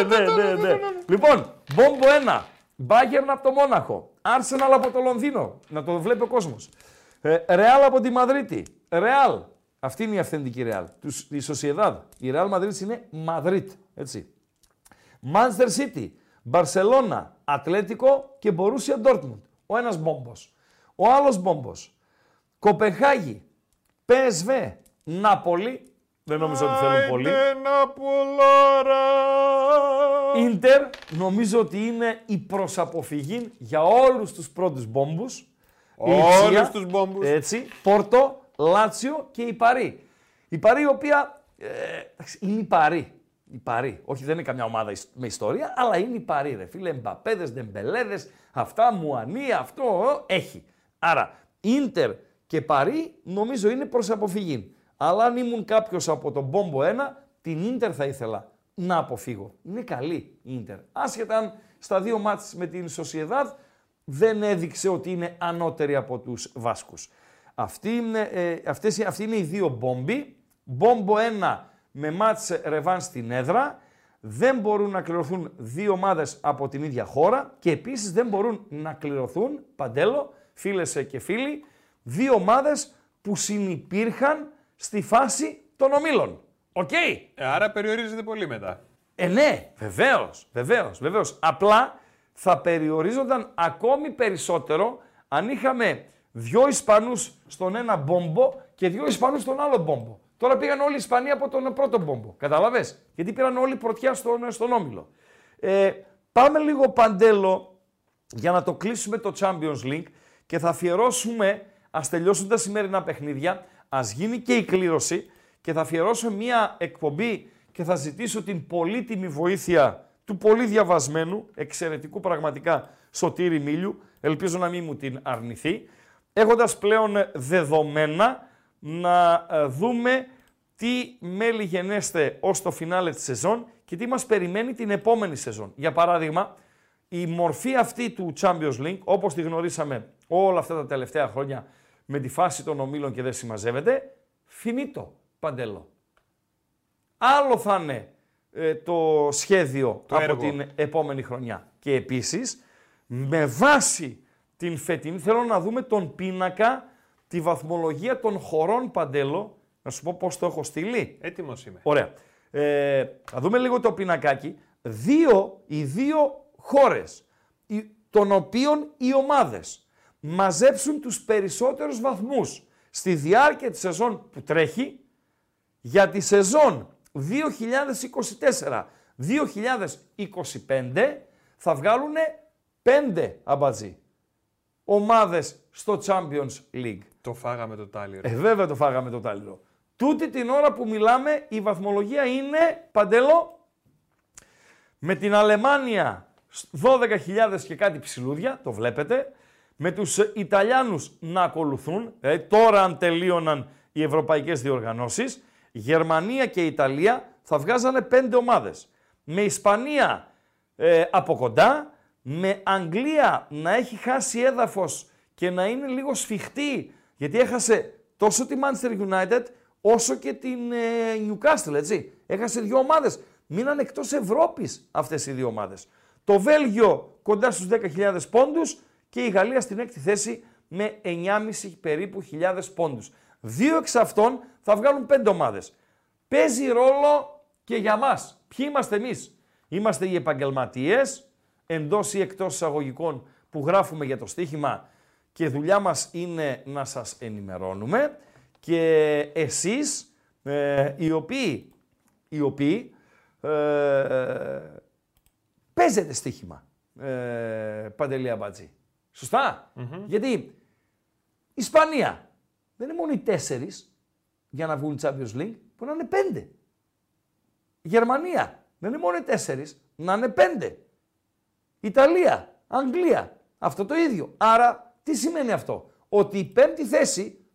ναι, ναι, ναι, ναι, ναι. Λοιπόν, Μπόμπο 1. Μπάγκερν από το Μόναχο. Arsenal από το Λονδίνο. Να το βλέπει ο κόσμο. Ρεάλ από τη Μαδρίτη. Ρεάλ. Αυτή είναι η αυθεντική Ρεάλ. Τους- Η Σοσιεδάδ. Η Ρεάλ Μαδρίτη είναι Μαδρίτ. Έτσι. Manchester City. Μπαρσελώνα. Ατλέτικο και Μπορούσια Ντόρτμουντ. Ο ένας μπόμπος. Ο άλλος μπόμπος. Κοπεχάγη. PSV. Νάπολη. Δεν νομίζω ότι θέλουν πολύ. Άιντε να πουλάρα. Ίντερ νομίζω ότι είναι η προσαποφυγή για όλους τους πρώτους μπόμπους. Η Όλους Ιψία, τους μπόμπους. Έτσι, Πόρτο, Λάτσιο και η Παρή. Η Παρή η οποία ε, εντάξει, είναι η Παρή. Η Παρή. Όχι δεν είναι καμιά ομάδα εις- με ιστορία, αλλά είναι η Παρή ρε φίλε. Μπαπέδες, Ντεμπελέδες, αυτά, Μουανί, αυτό, ε, έχει. Άρα, Ίντερ και Παρή νομίζω είναι προς αποφυγή. Αλλά αν ήμουν κάποιος από τον Μπόμπο 1, την Ίντερ θα ήθελα να αποφύγω. Είναι καλή η Ίντερ. Άσχετα αν στα δύο μάτς με την Σοσιεδάδ δεν έδειξε ότι είναι ανώτερη από τους Βάσκους. Αυτή είναι, ε, αυτές, αυτοί είναι οι δύο μπόμποι. Μπόμπο 1 με μάτς ρεβάν στην έδρα. Δεν μπορούν να κληρωθούν δύο ομάδες από την ίδια χώρα και επίσης δεν μπορούν να κληρωθούν, παντέλο, φίλες ε, και φίλοι, δύο ομάδες που συνυπήρχαν στη φάση των ομίλων. Οκ. Ε, Άρα περιορίζεται πολύ μετά. Ε, ναι, βεβαίως, βεβαίως, βεβαίως. Απλά θα περιορίζονταν ακόμη περισσότερο αν είχαμε δυο Ισπανούς στον ένα μπόμπο και δυο Ισπανούς στον άλλο μπόμπο. Τώρα πήγαν όλοι οι Ισπανοί από τον πρώτο μπόμπο. Καταλαβέ. Γιατί πήραν όλοι πρωτιά στον, στον όμιλο. Ε, πάμε λίγο παντέλο για να το κλείσουμε το Champions League και θα αφιερώσουμε, ας τελειώσουν τα σημερινά παιχνίδια, ας γίνει και η κλήρωση και θα αφιερώσω μία εκπομπή και θα ζητήσω την πολύτιμη βοήθεια του πολύ διαβασμένου, εξαιρετικού πραγματικά Σωτήρη Μίλιου, ελπίζω να μην μου την αρνηθεί, έχοντας πλέον δεδομένα να ε, δούμε τι μέλη γενέστε ως το φινάλε της σεζόν και τι μας περιμένει την επόμενη σεζόν. Για παράδειγμα, η μορφή αυτή του Champions League, όπως τη γνωρίσαμε όλα αυτά τα τελευταία χρόνια με τη φάση των ομίλων και δεν συμμαζεύεται, φινίτο, παντελό. Άλλο θα είναι ε, το σχέδιο Το από έργο. την επόμενη χρονιά. Και επίσης, με βάση την φετινή. Θέλω να δούμε τον πίνακα, τη βαθμολογία των χωρών παντέλο. Να σου πω πώς το έχω στείλει. Έτοιμος είμαι. Ωραία. Ε, θα δούμε λίγο το πινακάκι. Δύο, οι δύο χώρες, οι- των οποίων οι ομάδες μαζέψουν τους περισσότερους βαθμούς στη διάρκεια της σεζόν που τρέχει, για τη σεζόν 2024-2025 θα βγάλουν πέντε αμπατζή ομάδες στο Champions League. Το φάγαμε το τάλι. ρε. Ε, βέβαια το φάγαμε το τάλιρο. Τούτη την ώρα που μιλάμε η βαθμολογία είναι, Παντέλο, με την Αλεμάνια 12.000 και κάτι ψηλούδια, το βλέπετε, με τους ε, Ιταλιάνους να ακολουθούν, ε, τώρα αν τελείωναν οι ευρωπαϊκές διοργανώσεις, Γερμανία και Ιταλία θα βγάζανε πέντε ομάδες. Με Ισπανία ε, από κοντά, με Αγγλία να έχει χάσει έδαφος και να είναι λίγο σφιχτή, γιατί έχασε τόσο τη Manchester United όσο και την ε, Newcastle, έτσι. Έχασε δύο ομάδες. Μείναν εκτός Ευρώπης αυτές οι δύο ομάδες. Το Βέλγιο κοντά στους 10.000 πόντους και η Γαλλία στην έκτη θέση με 9,5 περίπου χιλιάδες πόντους. Δύο εξ αυτών θα βγάλουν πέντε ομάδες. Παίζει ρόλο και για μας. Ποιοι είμαστε εμείς; Είμαστε οι επαγγελματίες, εντός ή εκτός εισαγωγικών που γράφουμε για το στοίχημα και δουλειά μας είναι να σας ενημερώνουμε και εσείς ε, οι οποίοι, οι οποίοι ε, παίζετε στοίχημα, ε, Παντελή Αμπατζή. Σωστά; Γιατί Ισπανία δεν είναι μόνο οι τέσσερις για να βγουν Champions League, που να είναι πέντε. Γερμανία δεν είναι μόνο οι τέσσερις, να είναι πέντε. Ιταλία, Αγγλία, αυτό το ίδιο. Άρα τι σημαίνει αυτό; Ότι η πέμπτη θέση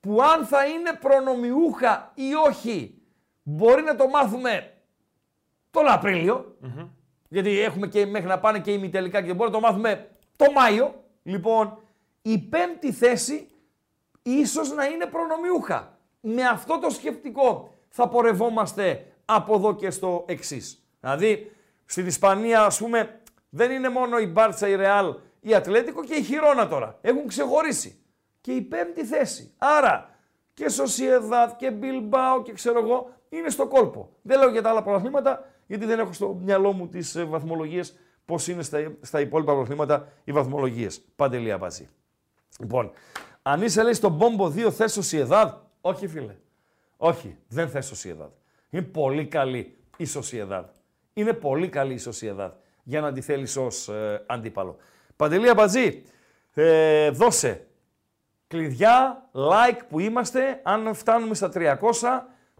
που αν θα είναι προνομιούχα ή όχι μπορεί να το μάθουμε τον απριλιο Γιατί έχουμε και μέχρι να πάνε και ημιτελικά και μπορεί να το μάθουμε το Μάιο. Λοιπόν, η πέμπτη θέση ίσως να είναι προνομιούχα. Με αυτό το σκεπτικό θα πορευόμαστε από εδώ και στο εξής. Δηλαδή, στην Ισπανία, ας πούμε, δεν είναι μόνο η Μπάρτσα, η Ρεάλ, η Ατλέτικο και η Χιρόνα τώρα. Έχουν ξεχωρίσει. Και η πέμπτη θέση. Άρα, και Σοσιεδάδ και Μπιλμπάο και ξέρω εγώ, είναι στο κόλπο. Δεν λέω για τα άλλα πρωταθλήματα, γιατί δεν έχω στο μυαλό μου τις ε, βαθμολογίες, πώς είναι στα, στα υπόλοιπα πρωταθλήματα οι βαθμολογίες. Παντελία βάζει. Λοιπόν, αν είσαι λέει στον Μπόμπο 2 θες Σοσιεδάδ, όχι φίλε. Όχι, δεν θες Σοσιεδάδ. Είναι πολύ καλή η Σοσιεδάδ. Είναι πολύ καλή η Σοσιεδάδ για να τη θέλεις ως ε, αντίπαλο. Παντελή Αμπατζή, ε, δώσε κλειδιά, like που είμαστε, αν φτάνουμε στα 300,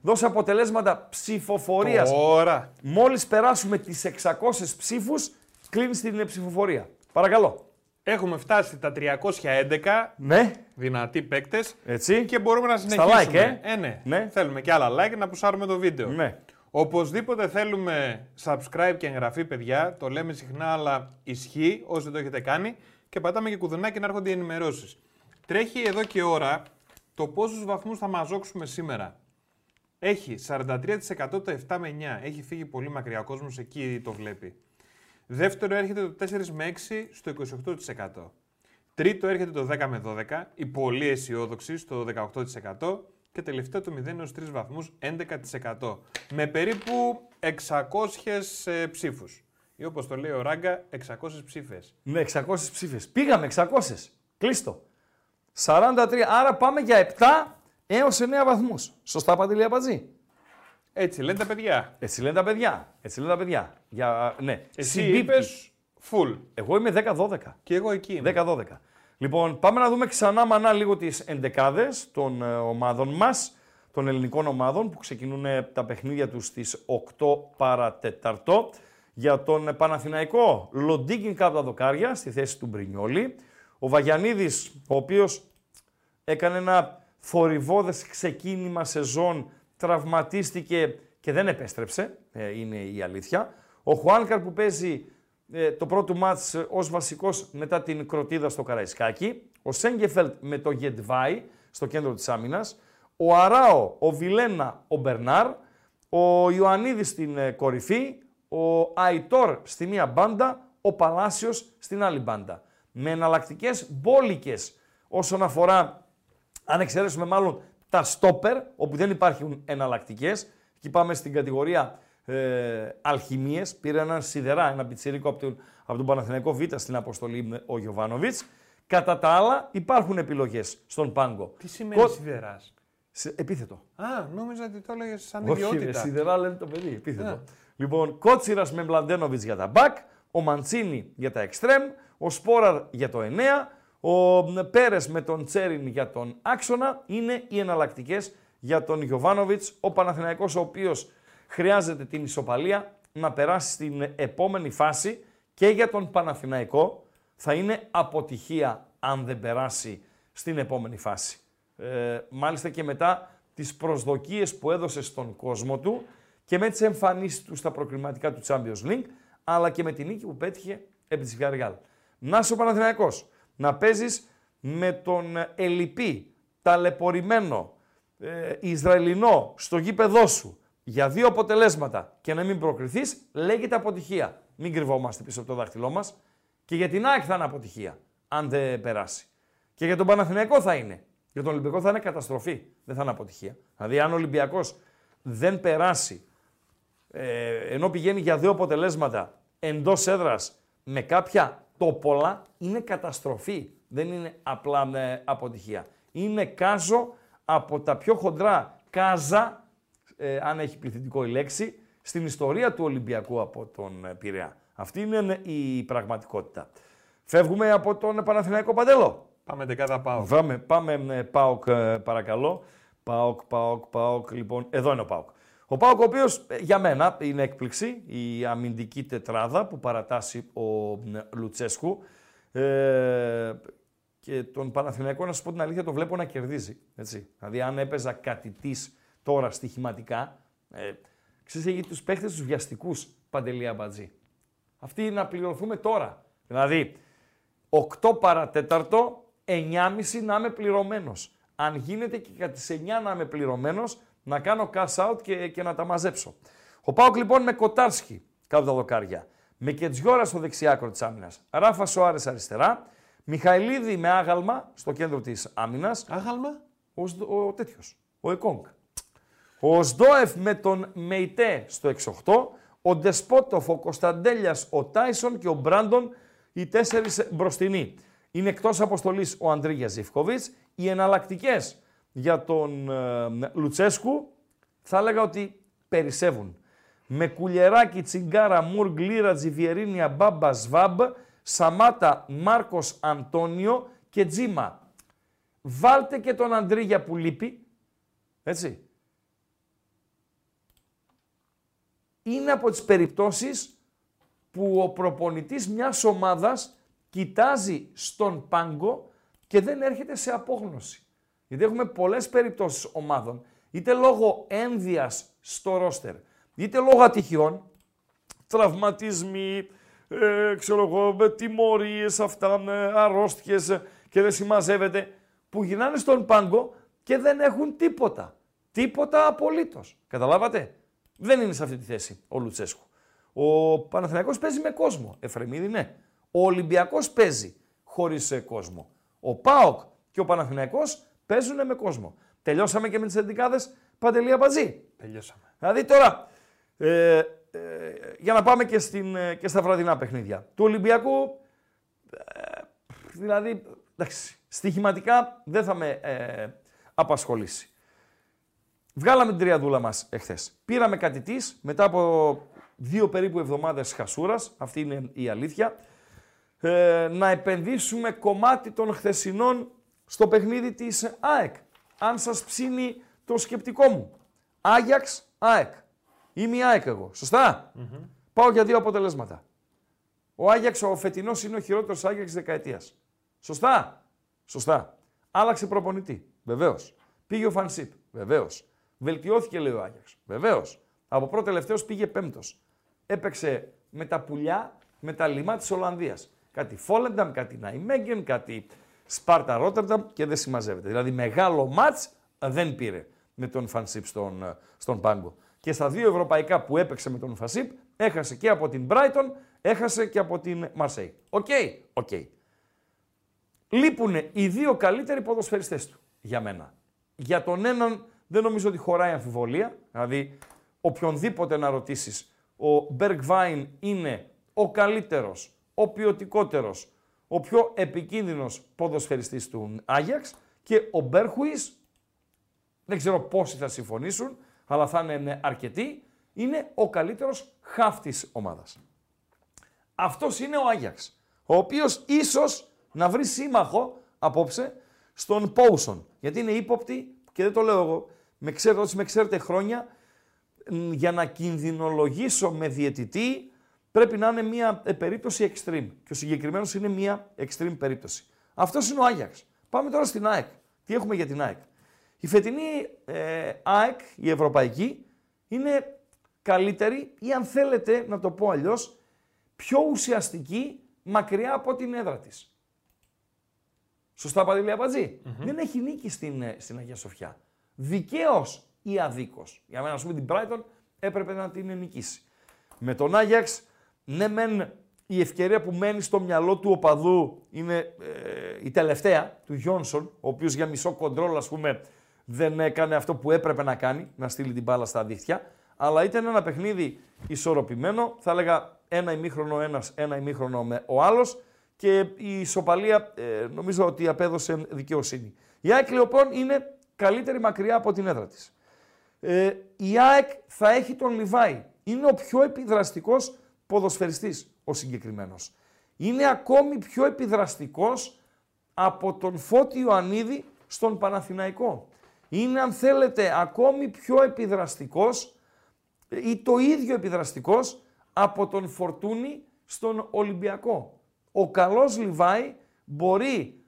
δώσε αποτελέσματα ψηφοφορίας. Τώρα. Μόλις περάσουμε τις 600 ψήφους, κλείνεις την ψηφοφορία. Παρακαλώ. Έχουμε φτάσει τα 311 Ναι, δυνατοί παίκτες έτσι. και μπορούμε να Στα συνεχίσουμε. like, ε. ναι. Ναι. Θέλουμε και άλλα like να πουσάρουμε το βίντεο. Ναι. Οπωσδήποτε θέλουμε subscribe και εγγραφή, παιδιά. Το λέμε συχνά, αλλά ισχύει όσοι δεν το έχετε κάνει. Και πατάμε και κουδουνάκι να έρχονται οι ενημερώσεις. Τρέχει εδώ και ώρα το πόσους βαθμούς θα μαζόξουμε σήμερα. Έχει 43% το 7 με 9. Έχει φύγει πολύ μακριά. Ο κόσμος εκεί το βλέπει. Δεύτερο έρχεται το 4 με 6 στο 28%. Τρίτο έρχεται το 10 με 12, οι πολύ αισιόδοξοι στο 18%. Και τελευταίο το 0 έως 3 βαθμούς, 11%. Με περίπου 600 ε, ψήφους. Ή όπως το λέει ο Ράγκα, 600 ψήφες. Ναι, 600 ψήφες. Πήγαμε 600. Κλείστο. 43. Άρα πάμε για 7 έως 9 βαθμούς. Σωστά, Παντελή Αμπατζή. Έτσι λένε τα παιδιά. Έτσι λένε τα παιδιά. Έτσι λένε τα παιδιά. Για, ναι. Εσύ Συμπίπτει. είπες full. Εγώ είμαι 10-12. Και εγώ εκεί είμαι. 10-12. Λοιπόν, πάμε να δούμε ξανά μανά λίγο τις εντεκάδες των ε, ομάδων μας, των ελληνικών ομάδων που ξεκινούν ε, τα παιχνίδια τους στις 8 παρατεταρτό. Για τον ε, Παναθηναϊκό, Λοντίγκιν κάτω τα δοκάρια στη θέση του Μπρινιόλη. Ο Βαγιανίδης, ο οποίος έκανε ένα θορυβόδες ξεκίνημα σεζόν, τραυματίστηκε και δεν επέστρεψε, ε, είναι η αλήθεια. Ο Χουάνκαρ που παίζει ε, το πρώτο μάτς ε, ως βασικός μετά την κροτίδα στο Καραϊσκάκι. Ο Σέγκεφελτ με το Γετβάι στο κέντρο της άμυνας. Ο Αράο, ο Βιλένα, ο Μπερνάρ. Ο Ιωαννίδης στην ε, κορυφή. Ο Αϊτόρ στη μία μπάντα. ο Παλάσιος στην άλλη μπάντα. Με εναλλακτικές μπόλικες όσον αφορά, αν εξαιρέσουμε μάλλον τα στόπερ, όπου δεν υπάρχουν εναλλακτικές. Εκεί πάμε στην κατηγορία ε, αλχημίες. Πήρε έναν σιδερά, ένα πιτσιρίκο από τον, από τον Παναθηναϊκό Β στην αποστολή ο Γιωβάνοβιτς. Κατά τα άλλα υπάρχουν επιλογές στον πάγκο. Τι σημαίνει Κο- σιδεράς; Σε- Επίθετο. Α, νόμιζα ότι το έλεγες σαν Όχι, ρε, ιδιότητα. σιδερά λένε το παιδί. Επίθετο. Ναι. Λοιπόν, Κότσιρας με Μπλαντένοβιτς για τα μπακ, ο Μαντσίνη για τα εξτρέμ, ο Σπόραρ για το 9, ο Πέρες με τον Τσέριν για τον άξονα είναι οι εναλλακτικές για τον Γιωβάνοβιτς, ο Παναθηναϊκός ο οποίος χρειάζεται την ισοπαλία να περάσει στην επόμενη φάση και για τον Παναθηναϊκό θα είναι αποτυχία αν δεν περάσει στην επόμενη φάση. Ε, μάλιστα και μετά τις προσδοκίες που έδωσε στον κόσμο του και με τις εμφανίσεις του στα προκριματικά του Champions League, αλλά και με την νίκη που πέτυχε επί της Villarreal. Να είσαι ο Παναθηναϊκός, να παίζεις με τον ελλειπή, ταλαιπωρημένο, ε, Ισραηλινό στο γήπεδό σου για δύο αποτελέσματα και να μην προκριθείς, λέγεται αποτυχία. Μην κρυβόμαστε πίσω από το δάχτυλό μας. Και για την ΑΕΚ θα είναι αποτυχία, αν δεν περάσει. Και για τον Παναθηναϊκό θα είναι. Για τον Ολυμπιακό θα είναι καταστροφή. Δεν θα είναι αποτυχία. Δηλαδή, αν ο Ολυμπιακός δεν περάσει ε, ενώ πηγαίνει για δύο αποτελέσματα εντός έδρας με κάποια τόπολα, είναι καταστροφή. Δεν είναι απλά ε, αποτυχία. Είναι κάζο από τα πιο χοντρά κάζα, ε, αν έχει πληθυντικό η λέξη, στην ιστορία του Ολυμπιακού από τον ε, Πειραιά. Αυτή είναι ε, η πραγματικότητα. Φεύγουμε από τον Παναθηναϊκό Παντέλο. Πάμε δεκάδα πάω. Πάμε, πάμε ε, ΠΑΟΚ ε, παρακαλώ. ΠΑΟΚ, ΠΑΟΚ, ΠΑΟΚ. Λοιπόν, εδώ είναι ο ΠΑΟΚ. Ο ΠΑΟΚ ο οποίος ε, για μένα είναι έκπληξη, η αμυντική τετράδα που παρατάσσει ο ε, Λουτσέσκου. Ε, και τον Παναθηναϊκό, να σου πω την αλήθεια, το βλέπω να κερδίζει. Έτσι. Δηλαδή, αν έπαιζα κατητής τώρα στοιχηματικά, ε, ξέρεις, έχει τους παίχτες τους βιαστικούς, Παντελή Αμπατζή. Αυτοί να πληρωθούμε τώρα. Δηλαδή, 8 παρατέταρτο, 9.30 να είμαι πληρωμένος. Αν γίνεται και κατά τις 9 να είμαι πληρωμένος, να κάνω cash out και, και να τα μαζέψω. Ο Πάοκ λοιπόν με Κοτάρσκι κάτω τα δοκάρια. Με Κετζιόρα στο δεξιάκρο της άμυνας. Ράφα Σοάρε αριστερά. Μιχαηλίδη με άγαλμα στο κέντρο της άμυνας. Άγαλμα; Ο, Σδο- ο τέτοιος. Ο Εκόνγκ. Ο Σδόεφ με τον Μεϊτέ στο 6-8. Ο Ντεσπότοφ, ο Κωνσταντέλιας, ο Τάισον και ο Μπράντον, οι τέσσερις μπροστινοί. Είναι εκτός αποστολής ο Αντρίγια Ζιφκοβίτς. Οι εναλλακτικές για τον ε, Λουτσέσκου θα έλεγα ότι περισσεύουν. Με κουλιεράκι, τσιγκάρα, μουρ, γκλίρα, τζιβιερίνια, μπάμπα, σβάμπ, Σαμάτα, Μάρκος Αντώνιο και Τζίμα. Βάλτε και τον Αντρίγια που λείπει, έτσι. Είναι από τις περιπτώσεις που ο προπονητής μιας ομάδας κοιτάζει στον πάγκο και δεν έρχεται σε απόγνωση. Γιατί έχουμε πολλές περιπτώσεις ομάδων, είτε λόγω ένδυας στο ρόστερ, είτε λόγω ατυχιών, τραυματισμοί, ε, ξέρω εγώ, με τιμωρίες αυτά, με αρρώστιες ε, και δεν συμμαζεύεται, που γυρνάνε στον πάγκο και δεν έχουν τίποτα. Τίποτα απολύτως. Καταλάβατε; Δεν είναι σε αυτή τη θέση ο Λουτσέσκου. Ο Παναθηναϊκός παίζει με κόσμο. Εφρεμίδη ναι. Ο Ολυμπιακός παίζει χωρίς ε, κόσμο. Ο ΠΑΟΚ και ο Παναθηναϊκός παίζουν με κόσμο. Τελειώσαμε και με τις εντικάδες Παντελία Μπατζή. Τελειώσαμε. Δηλαδή τώρα, ε, ε, για να πάμε και, στην, ε, και στα βραδινά παιχνίδια. Του Ολυμπιακού, ε, δηλαδή, εντάξει, στοιχηματικά δεν θα με ε, απασχολήσει. Βγάλαμε την τριαδούλα μας εχθές. Πήραμε κάτι της, μετά από δύο περίπου εβδομάδες χασούρας, αυτή είναι η αλήθεια, ε, να επενδύσουμε κομμάτι των χθεσινών στο παιχνίδι της ΑΕΚ. Αν σας ψήνει το σκεπτικό μου. Άγιαξ, ΑΕΚ. Είμαι η ΑΕΚ εγώ. Σωστά; Πάω για δύο αποτελέσματα. Ο Άγιαξ, ο φετινός είναι ο χειρότερος Άγιαξ δεκαετίας. Σωστά; Σωστά. Άλλαξε προπονητή. Βεβαίως. Πήγε ο Φανσίπ. Βεβαίως. Βελτιώθηκε, λέει ο Άγιαξ. Βεβαίως. Από πρώτο τελευταίος πήγε πέμπτος. Έπαιξε με τα πουλιά, με τα λιμά της Ολλανδίας. Κάτι Φόλενταμ, κάτι Ναϊμέγγεν, κάτι Σπάρτα Ρότερνταμ και δεν συμμαζεύεται. Δηλαδή μεγάλο ματς δεν πήρε με τον Φανσίπ στον, στον πάγκο. Και στα δύο ευρωπαϊκά που έπαιξε με τον Φανσίπ, έχασε και από την Brighton, έχασε και από την Μαρσέη. OK, OK. Λείπουν οι δύο καλύτεροι ποδοσφαιριστές του για μένα. Για τον έναν δεν νομίζω ότι χωράει αμφιβολία. Δηλαδή, οποιονδήποτε να ρωτήσεις, ο Bergwijn είναι ο καλύτερος, ο ποιοτικότερος, ο πιο επικίνδυνος ποδοσφαιριστής του Άγιαξ και ο Μπέρχουις, δεν ξέρω πόσοι θα συμφωνήσουν, αλλά θα είναι αρκετοί, είναι ο καλύτερος χάφτης ομάδας. Αυτός είναι ο Άγιαξ, ο οποίος ίσως να βρει σύμμαχο απόψε στον Πόουσον, γιατί είναι ύποπτη και δεν το λέω εγώ, με ξέρετε, όσοι με ξέρετε χρόνια, για να κινδυνολογήσω με διαιτητή πρέπει να είναι μια ε, περίπτωση extreme. Και ο συγκεκριμένος είναι μια extreme περίπτωση. Αυτός είναι ο Άγιαξ. Πάμε τώρα στην ΑΕΚ. Τι έχουμε για την ΑΕΚ. Η φετινή ε, ΑΕΚ, η ευρωπαϊκή, είναι καλύτερη ή αν θέλετε να το πω αλλιώς, πιο ουσιαστική μακριά από την έδρα της. Σωστά, Παντελή Δεν έχει νίκη στην, ε, στην Αγία Σοφιά. Δικαίως ή αδίκως. Για μένα, ας πούμε, την Brighton έπρεπε να την νικήσει. Με τον Άγιαξ, ναι, μεν η ευκαιρία που μένει στο μυαλό του οπαδού είναι ε, η τελευταία του Γιόνσον, ο οποίος για μισό κοντρόλ, ας πούμε, δεν έκανε αυτό που έπρεπε να κάνει, να στείλει την μπάλα στα δίχτυα. Αλλά ήταν ένα παιχνίδι ισορροπημένο, θα έλεγα ένα ημίχρονο ένας, ένα ημίχρονο με ο άλλος και η ισοπαλία ε, νομίζω ότι απέδωσε δικαιοσύνη. Η ΑΕΚ λοιπόν είναι καλύτερη μακριά από την έδρα της. Ε, η ΑΕΚ θα έχει τον Λιβάη. Είναι ο πιο επιδραστικός ποδοσφαιριστής ο συγκεκριμένος. Είναι ακόμη πιο επιδραστικός από τον Φώτη Ιωαννίδη στον Παναθηναϊκό. Είναι αν θέλετε ακόμη πιο επιδραστικός ή το ίδιο επιδραστικός από τον Φορτούνη στον Ολυμπιακό. Ο καλός Λιβάη μπορεί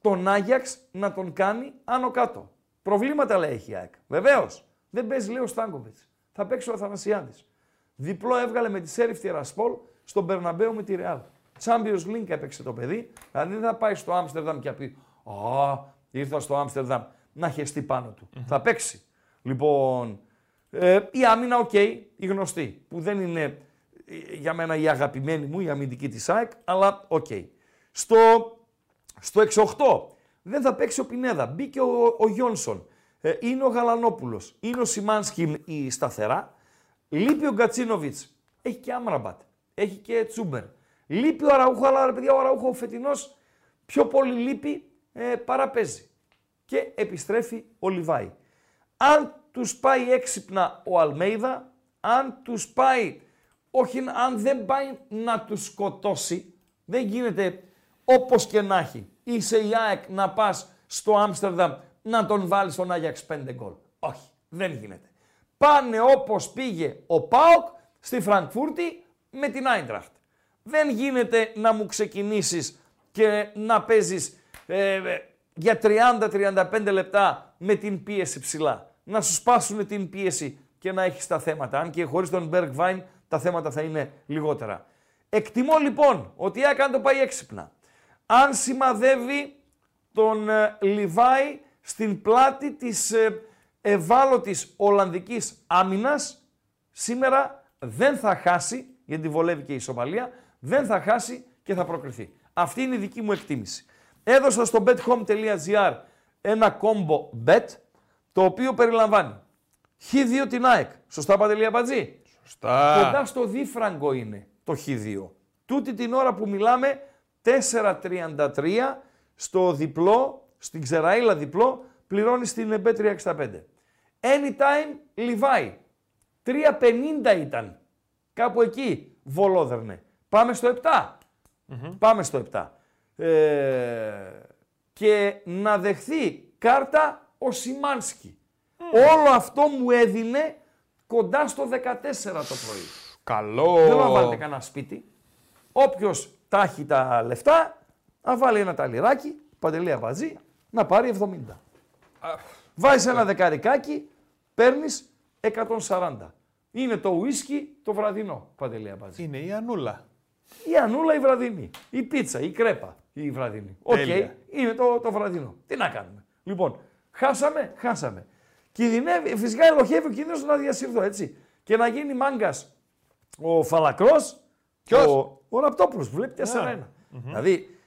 τον Άγιαξ να τον κάνει άνω κάτω. Προβλήματα λέει έχει η ΑΕΚ. Βεβαίως. Δεν παίζει λέει ο Στάνκοβιτς. Θα παίξει ο Αθανασιάδης. Διπλό έβγαλε με τη Σέριφ Τιερασπόλ στον Περναμπέο με τη Ρεάλ. Champions League έπαιξε το παιδί. Δηλαδή δεν θα πάει στο Άμστερνταμ και πει Α, ήρθα στο Άμστερνταμ να χεστεί πάνω του. Θα παίξει. Λοιπόν, ε, η άμυνα, OK, okay, η γνωστή, που δεν είναι ε, για μένα η αγαπημένη μου, η αμυντική της ΑΕΚ, αλλά OK. Okay. Στο, στο 6-8 δεν θα παίξει ο Πινέδα. Μπήκε ο, ο Γιόνσον. Ε, είναι ο Γαλανόπουλος. Είναι ο Σιμάνσκι η σταθερά. Λείπει ο Γκατσίνοβιτς. Έχει και Άμραμπατ. Έχει και Τσούμπερ. Λείπει ο Αραούχο, αλλά ρε παιδιά, ο Αραούχο ο φετινός πιο πολύ λείπει ε, παρά παίζει. Και επιστρέφει ο Λιβάη. Αν τους πάει έξυπνα ο Αλμέιδα, αν τους πάει, όχι αν δεν πάει να τους σκοτώσει, δεν γίνεται όπως και να έχει είσαι η ΑΕΚ να πας στο Άμστερνταμ να τον βάλεις στον Άγιαξ 5 γκολ. Όχι, δεν γίνεται. Πάνε όπως πήγε ο ΠΑΟΚ στη Φραγκφούρτη με την Άιντραχτ. Δεν γίνεται να μου ξεκινήσεις και να παίζεις ε, για 30-35 λεπτά με την πίεση ψηλά. Να σου σπάσουν την πίεση και να έχεις τα θέματα. Αν και χωρίς τον Bergwijn τα θέματα θα είναι λιγότερα. Εκτιμώ λοιπόν ότι η ΑΕΚ αν το πάει έξυπνα αν σημαδεύει τον ε, Λιβάη στην πλάτη της ε, ευάλωτης Ολλανδικής άμυνας, σήμερα δεν θα χάσει, γιατί βολεύει και η Σομαλία, δεν θα χάσει και θα προκριθεί. Αυτή είναι η δική μου εκτίμηση. Έδωσα στο bethome.gr ένα κόμπο bet, το οποίο περιλαμβάνει Χ2 την ΑΕΚ. Σωστά Παντελία Μπατζή. Σωστά. Κοντά στο δίφραγκο είναι το Χ2. Τούτη την ώρα που μιλάμε 4.33 στο διπλό, στην ξεραίλα διπλό, πληρώνει στην B365. Anytime Levi. 3.50 ήταν. Κάπου εκεί βολόδερνε. Πάμε στο 7. Πάμε στο 7. Ε, και να δεχθεί κάρτα ο Σιμάνσκι. Όλο αυτό μου έδινε κοντά στο 14 το πρωί. Καλό. Δεν θα βάλετε κανένα σπίτι. Όποιος τα έχει τα λεφτά, να βάλει ένα ταλιράκι, παντελεία βαζί, να πάρει 70. Βάζεις ένα δεκαρικάκι, παίρνεις 140. Είναι το ουίσκι το βραδινό, παντελεία βαζί. Είναι η Ανούλα. Η Ανούλα η βραδινή. Η πίτσα, η κρέπα η βραδινή. OK, okay, είναι το, το βραδινό. Τι να κάνουμε. Λοιπόν, χάσαμε, χάσαμε. Κινδυνεύει, φυσικά ελλοχεύει ο κίνδυνος να διασυρθώ έτσι. Και να γίνει μάγκας ο φαλακρός Ποιος; Ο, ο Ραπτόπουλος που βλέπει 4-1. Δηλαδή,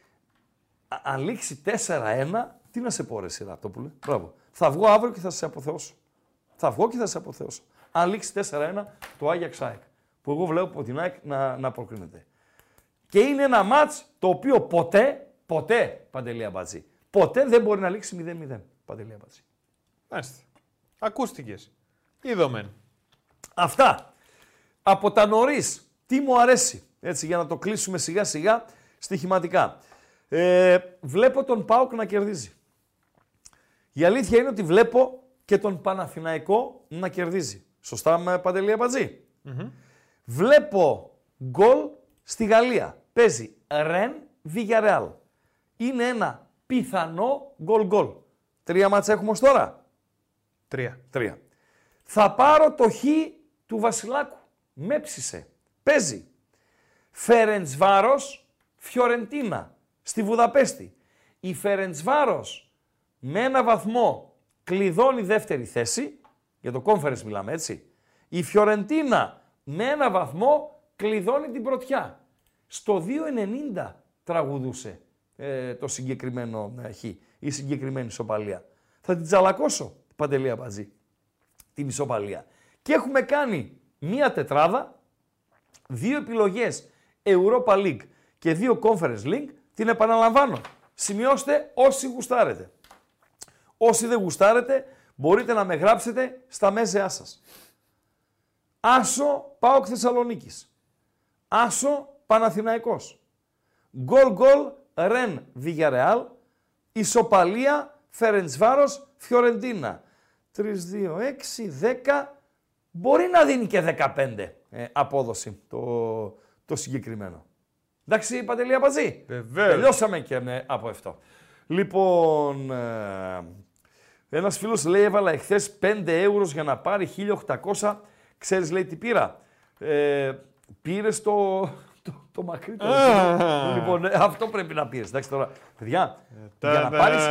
α- αν λήξει 4-1, τι να σε πω ρε εσύ Ραπτόπουλε; Μπράβο. Θα βγω αύριο και θα σε αποθεώσω. Θα βγω και θα σε αποθεώσω. Αν λήξει 4-1 το Άγιαξ ΑΕΚ. Που εγώ βλέπω από την ΑΕΚ να, να προκρίνεται. Και είναι ένα μάτς το οποίο ποτέ, ποτέ, Παντελή Αμπατζή, ποτέ δεν μπορεί να λήξει 0-0. Παντελή Αμπατζή. Μάλιστα. Ακούστηκες. Είδομεν. Αυτά. Από τα νωρίς, τι μου αρέσει, έτσι για να το κλείσουμε σιγά σιγά στοιχηματικά. Ε, βλέπω τον Πάοκ να κερδίζει. Η αλήθεια είναι ότι βλέπω και τον Παναθηναϊκό να κερδίζει. Σωστά με Παντελή Αμπατζή. Βλέπω γκολ στη Γαλλία. Παίζει Ρεν Villarreal. Είναι ένα πιθανό γκολ γκολ. Τρία μάτσα έχουμε ως τώρα; Τρία. Τρία. Θα πάρω το χ του Βασιλάκου. Με ψησε. Παίζει. Φερεντσβάρος, Φιωρεντίνα, στη Βουδαπέστη. Η Φερεντσβάρος με ένα βαθμό κλειδώνει δεύτερη θέση, για το conference μιλάμε έτσι. Η Φιωρεντίνα με ένα βαθμό κλειδώνει την πρωτιά. Στο 2.90 τραγουδούσε ε, το συγκεκριμένο ε, χ, η συγκεκριμένη ισοπαλία. Θα την τσαλακώσω, Παντελία Μπατζή την ισοπαλία. Και έχουμε κάνει μία τετράδα, δύο επιλογές Europa League και δύο Conference League. Την επαναλαμβάνω. Σημειώστε όσοι γουστάρετε. Όσοι δεν γουστάρετε, μπορείτε να με γράψετε στα μέσεά σας. Άσο Πάοκ Θεσσαλονίκης. Άσο Παναθηναϊκός. Γκολ γκολ Ρεν Βιγιαρεάλ. Ισοπαλία Φερεντσβάρος Φιωρεντίνα. 3, 2, 6, 10. Μπορεί να δίνει και 15 ε, απόδοση το, το συγκεκριμένο. Εντάξει, Παντελή Απατζή. Βεβαίως. Τελειώσαμε και με, από αυτό. Λοιπόν, ε, ένας φίλος λέει έβαλα εχθές 5 ευρώ για να πάρει 1800. Ξέρεις λέει τι πήρα; Ε, πήρες το, το, το μακρύ το. Α. λοιπόν, ε, αυτό πρέπει να πήρες. Εντάξει τώρα, παιδιά, για να πάρεις,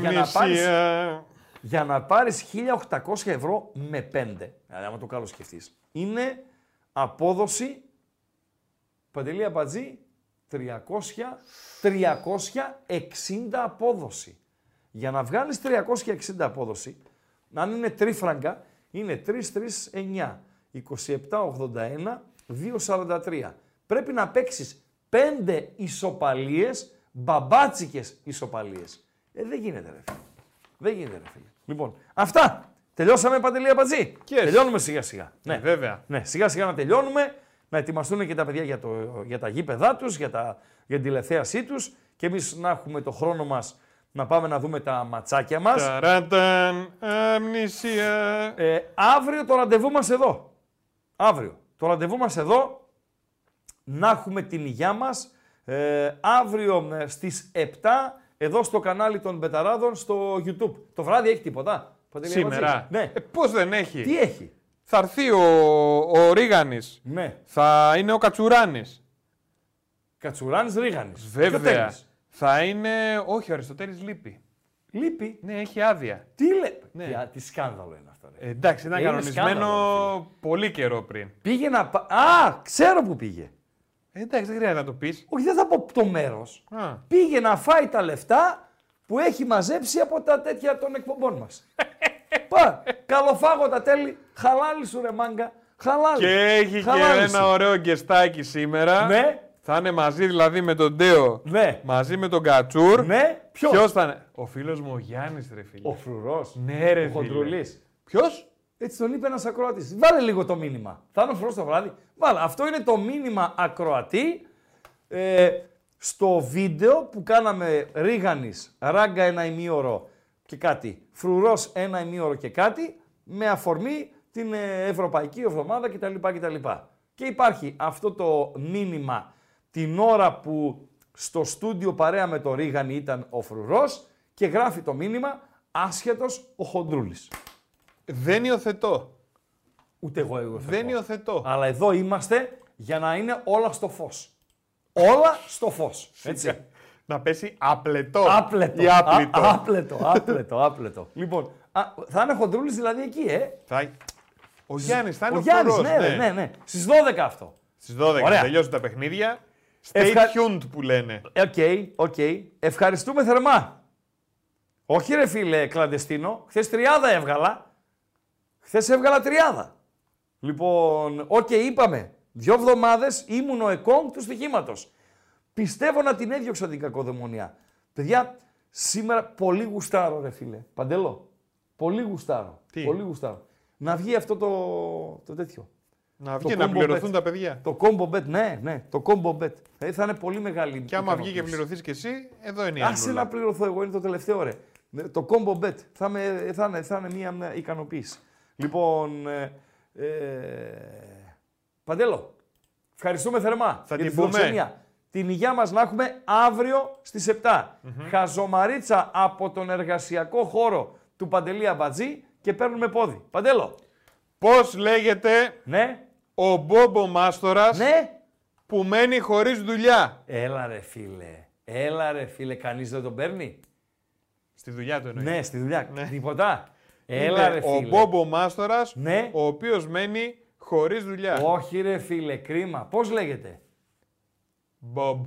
για να πάρεις αμνησία. για να πάρεις 1.800 ευρώ με 5, δηλαδή άμα το καλό σκεφτείς, είναι απόδοση, Παντελή Αμπατζή, 300, 360 απόδοση. Για να βγάλεις 360 απόδοση, αν είναι τρίφραγκα, είναι 339, 2781, 243. Πρέπει να παίξεις 5 ισοπαλίες, μπαμπάτσικες ισοπαλίες. Ε, δεν γίνεται ρε φίλε. Δεν γίνεται ρε φίλε. Λοιπόν, αυτά. Τελειώσαμε Παντελή Αμπατζή. Yes. Τελειώνουμε σιγά σιγά. Ναι, βέβαια. Ναι, σιγά σιγά να τελειώνουμε, να ετοιμαστούν και τα παιδιά για, το, για τα γήπεδά τους, για, τα, για την τηλεθέασή τους και εμείς να έχουμε το χρόνο μας να πάμε να δούμε τα ματσάκια μας. Ταράταν, αμνησία. Ε, αύριο το ραντεβού μας εδώ. Αύριο. Το ραντεβού μας εδώ, να έχουμε την υγειά μας. Ε, αύριο ε, στις 7, εδώ στο κανάλι των Μπεταράδων, στο YouTube. Το βράδυ έχει τίποτα; Παντελή Σήμερα. Αμπατζή; Ναι. Ε, πώς δεν έχει; Τι έχει; Θα έρθει ο, ο Ρίγανης. Ναι. Θα είναι ο Κατσουράνης. Κατσουράνης Ρίγανης. Βέβαια. Ποιο τένις; Θα είναι... Όχι, ο Αριστοτέλης λείπει. Λείπει. Ναι, έχει άδεια. Τι λέει. Ναι. Τι, α, τι σκάνδαλο είναι αυτό. Ρε. Ε, εντάξει, ήταν Είναι κανονισμένο σκάνδαλο, πολύ καιρό πριν. Πήγε να πα... Α, ξέρω που πήγε. Ε, εντάξει, δεν χρειάζεται να το πεις. Όχι, δεν θα πω το μέρος. Α. Πήγε να φάει τα λεφτά που έχει μαζέψει από τα τέτοια των εκπομπών μας. Πα, καλοφάγω τα τέλη. Χαλάλι σου ρε μάγκα. Χαλάλι. Και έχει Χαλάλι και σου. ένα ωραίο γκεστάκι σήμερα. Ναι, Θα είναι μαζί δηλαδή με τον Ντέο. ναι, Μαζί με τον Κατσούρ. ναι. Ποιος; Ποιος θα είναι; Ο φίλος μου ο Γιάννης ρε φίλε. Ο Φρουρός. Ναι ρε Ο Χοντρουλής. Ποιος; Έτσι τον είπε ένας ακροατής. Βάλε λίγο το μήνυμα. Θα είναι ο Φρουρός το βράδυ. Βάλε. Αυτό είναι το μήνυμα ακροατή ε, στο βίντεο που κάναμε Ρίγανης, Ράγκα ένα ημίωρο και κάτι. Φρουρός ένα ημίωρο και κάτι με αφορμή την ε, Ευρωπαϊκή Εβδομάδα κτλ. κτλ. Και υπάρχει αυτό το μήνυμα την ώρα που στο στούντιο παρέα με το Ρίγανη ήταν ο Φρουρός και γράφει το μήνυμα άσχετος ο Χοντρούλης. Δεν υιοθετώ. Ούτε εγώ εγώ Δεν υιοθετώ. Αλλά εδώ είμαστε για να είναι όλα στο φως. Όλα στο φως. Έτσι. Να πέσει απλετό. Άπλετο. Ή άπλητο. Α, άπλετο, άπλετο, άπλετο. λοιπόν, α, θα είναι χοντρούλης δηλαδή εκεί, ε. Θα... Ο Γιάννης θα είναι Ο ο, Γιάννης, Φρουρός, ναι, ναι, ναι, ναι. Στις 12 αυτό. Στις 12 Ωραία. τελειώσουν τα παιχνίδια. Stay Ευχα- tuned που λένε. OK, OK. Ευχαριστούμε θερμά. Όχι ρε φίλε Κλαντεστίνο, χθες τριάδα έβγαλα. Χθες έβγαλα τριάδα. Λοιπόν, οκ, είπαμε. Δύο εβδομάδες ήμουν ο εκόνγκ του στοιχήματος. Πιστεύω να την έδιωξα την κακοδαιμονία. Παιδιά, σήμερα πολύ γουστάρω ρε φίλε. Παντελό, πολύ γουστάρω. Τι; Πολύ γουστάρω. Να βγει αυτό το, το τέτοιο. Να Το βγει να combo πληρωθούν bet. τα παιδιά. Το combo bet, ναι, ναι, το combo bet. Δηλαδή θα είναι πολύ μεγάλη Και άμα βγει και ικανοποίηση. πληρωθείς κι εσύ, εδώ είναι η Άσε Ανούλα. να πληρωθώ εγώ, είναι το τελευταίο ρε. Ναι, Το combo bet θα, με, θα, είναι, θα είναι μια μια ικανοποίηση. Λοιπόν, ε, ε, Παντέλο, ευχαριστούμε θερμά Θα για την τη πούμε. φιλοξενία. Την υγεία μας να έχουμε αύριο στις 7. Χαζομαρίτσα από τον εργασιακό χώρο του Παντελή Αμπατζή και παίρνουμε πόδι. Παντέλο, Πώς λέγεται ναι, ο Μπόμπο Μάστορας ναι. που μένει χωρίς δουλειά; Έλα ρε φίλε, έλα ρε φίλε, κανείς δεν τον παίρνει; Στη δουλειά του εννοείς. Ναι, στη δουλειά. Ναι. Τίποτα. Είναι Έλα ρε φίλε. ο Μπόμπο Μάστορας, Ναι. ο οποίος μένει χωρίς δουλειά. Όχι ρε φίλε, κρίμα. Πώς λέγεται; Μπομπ.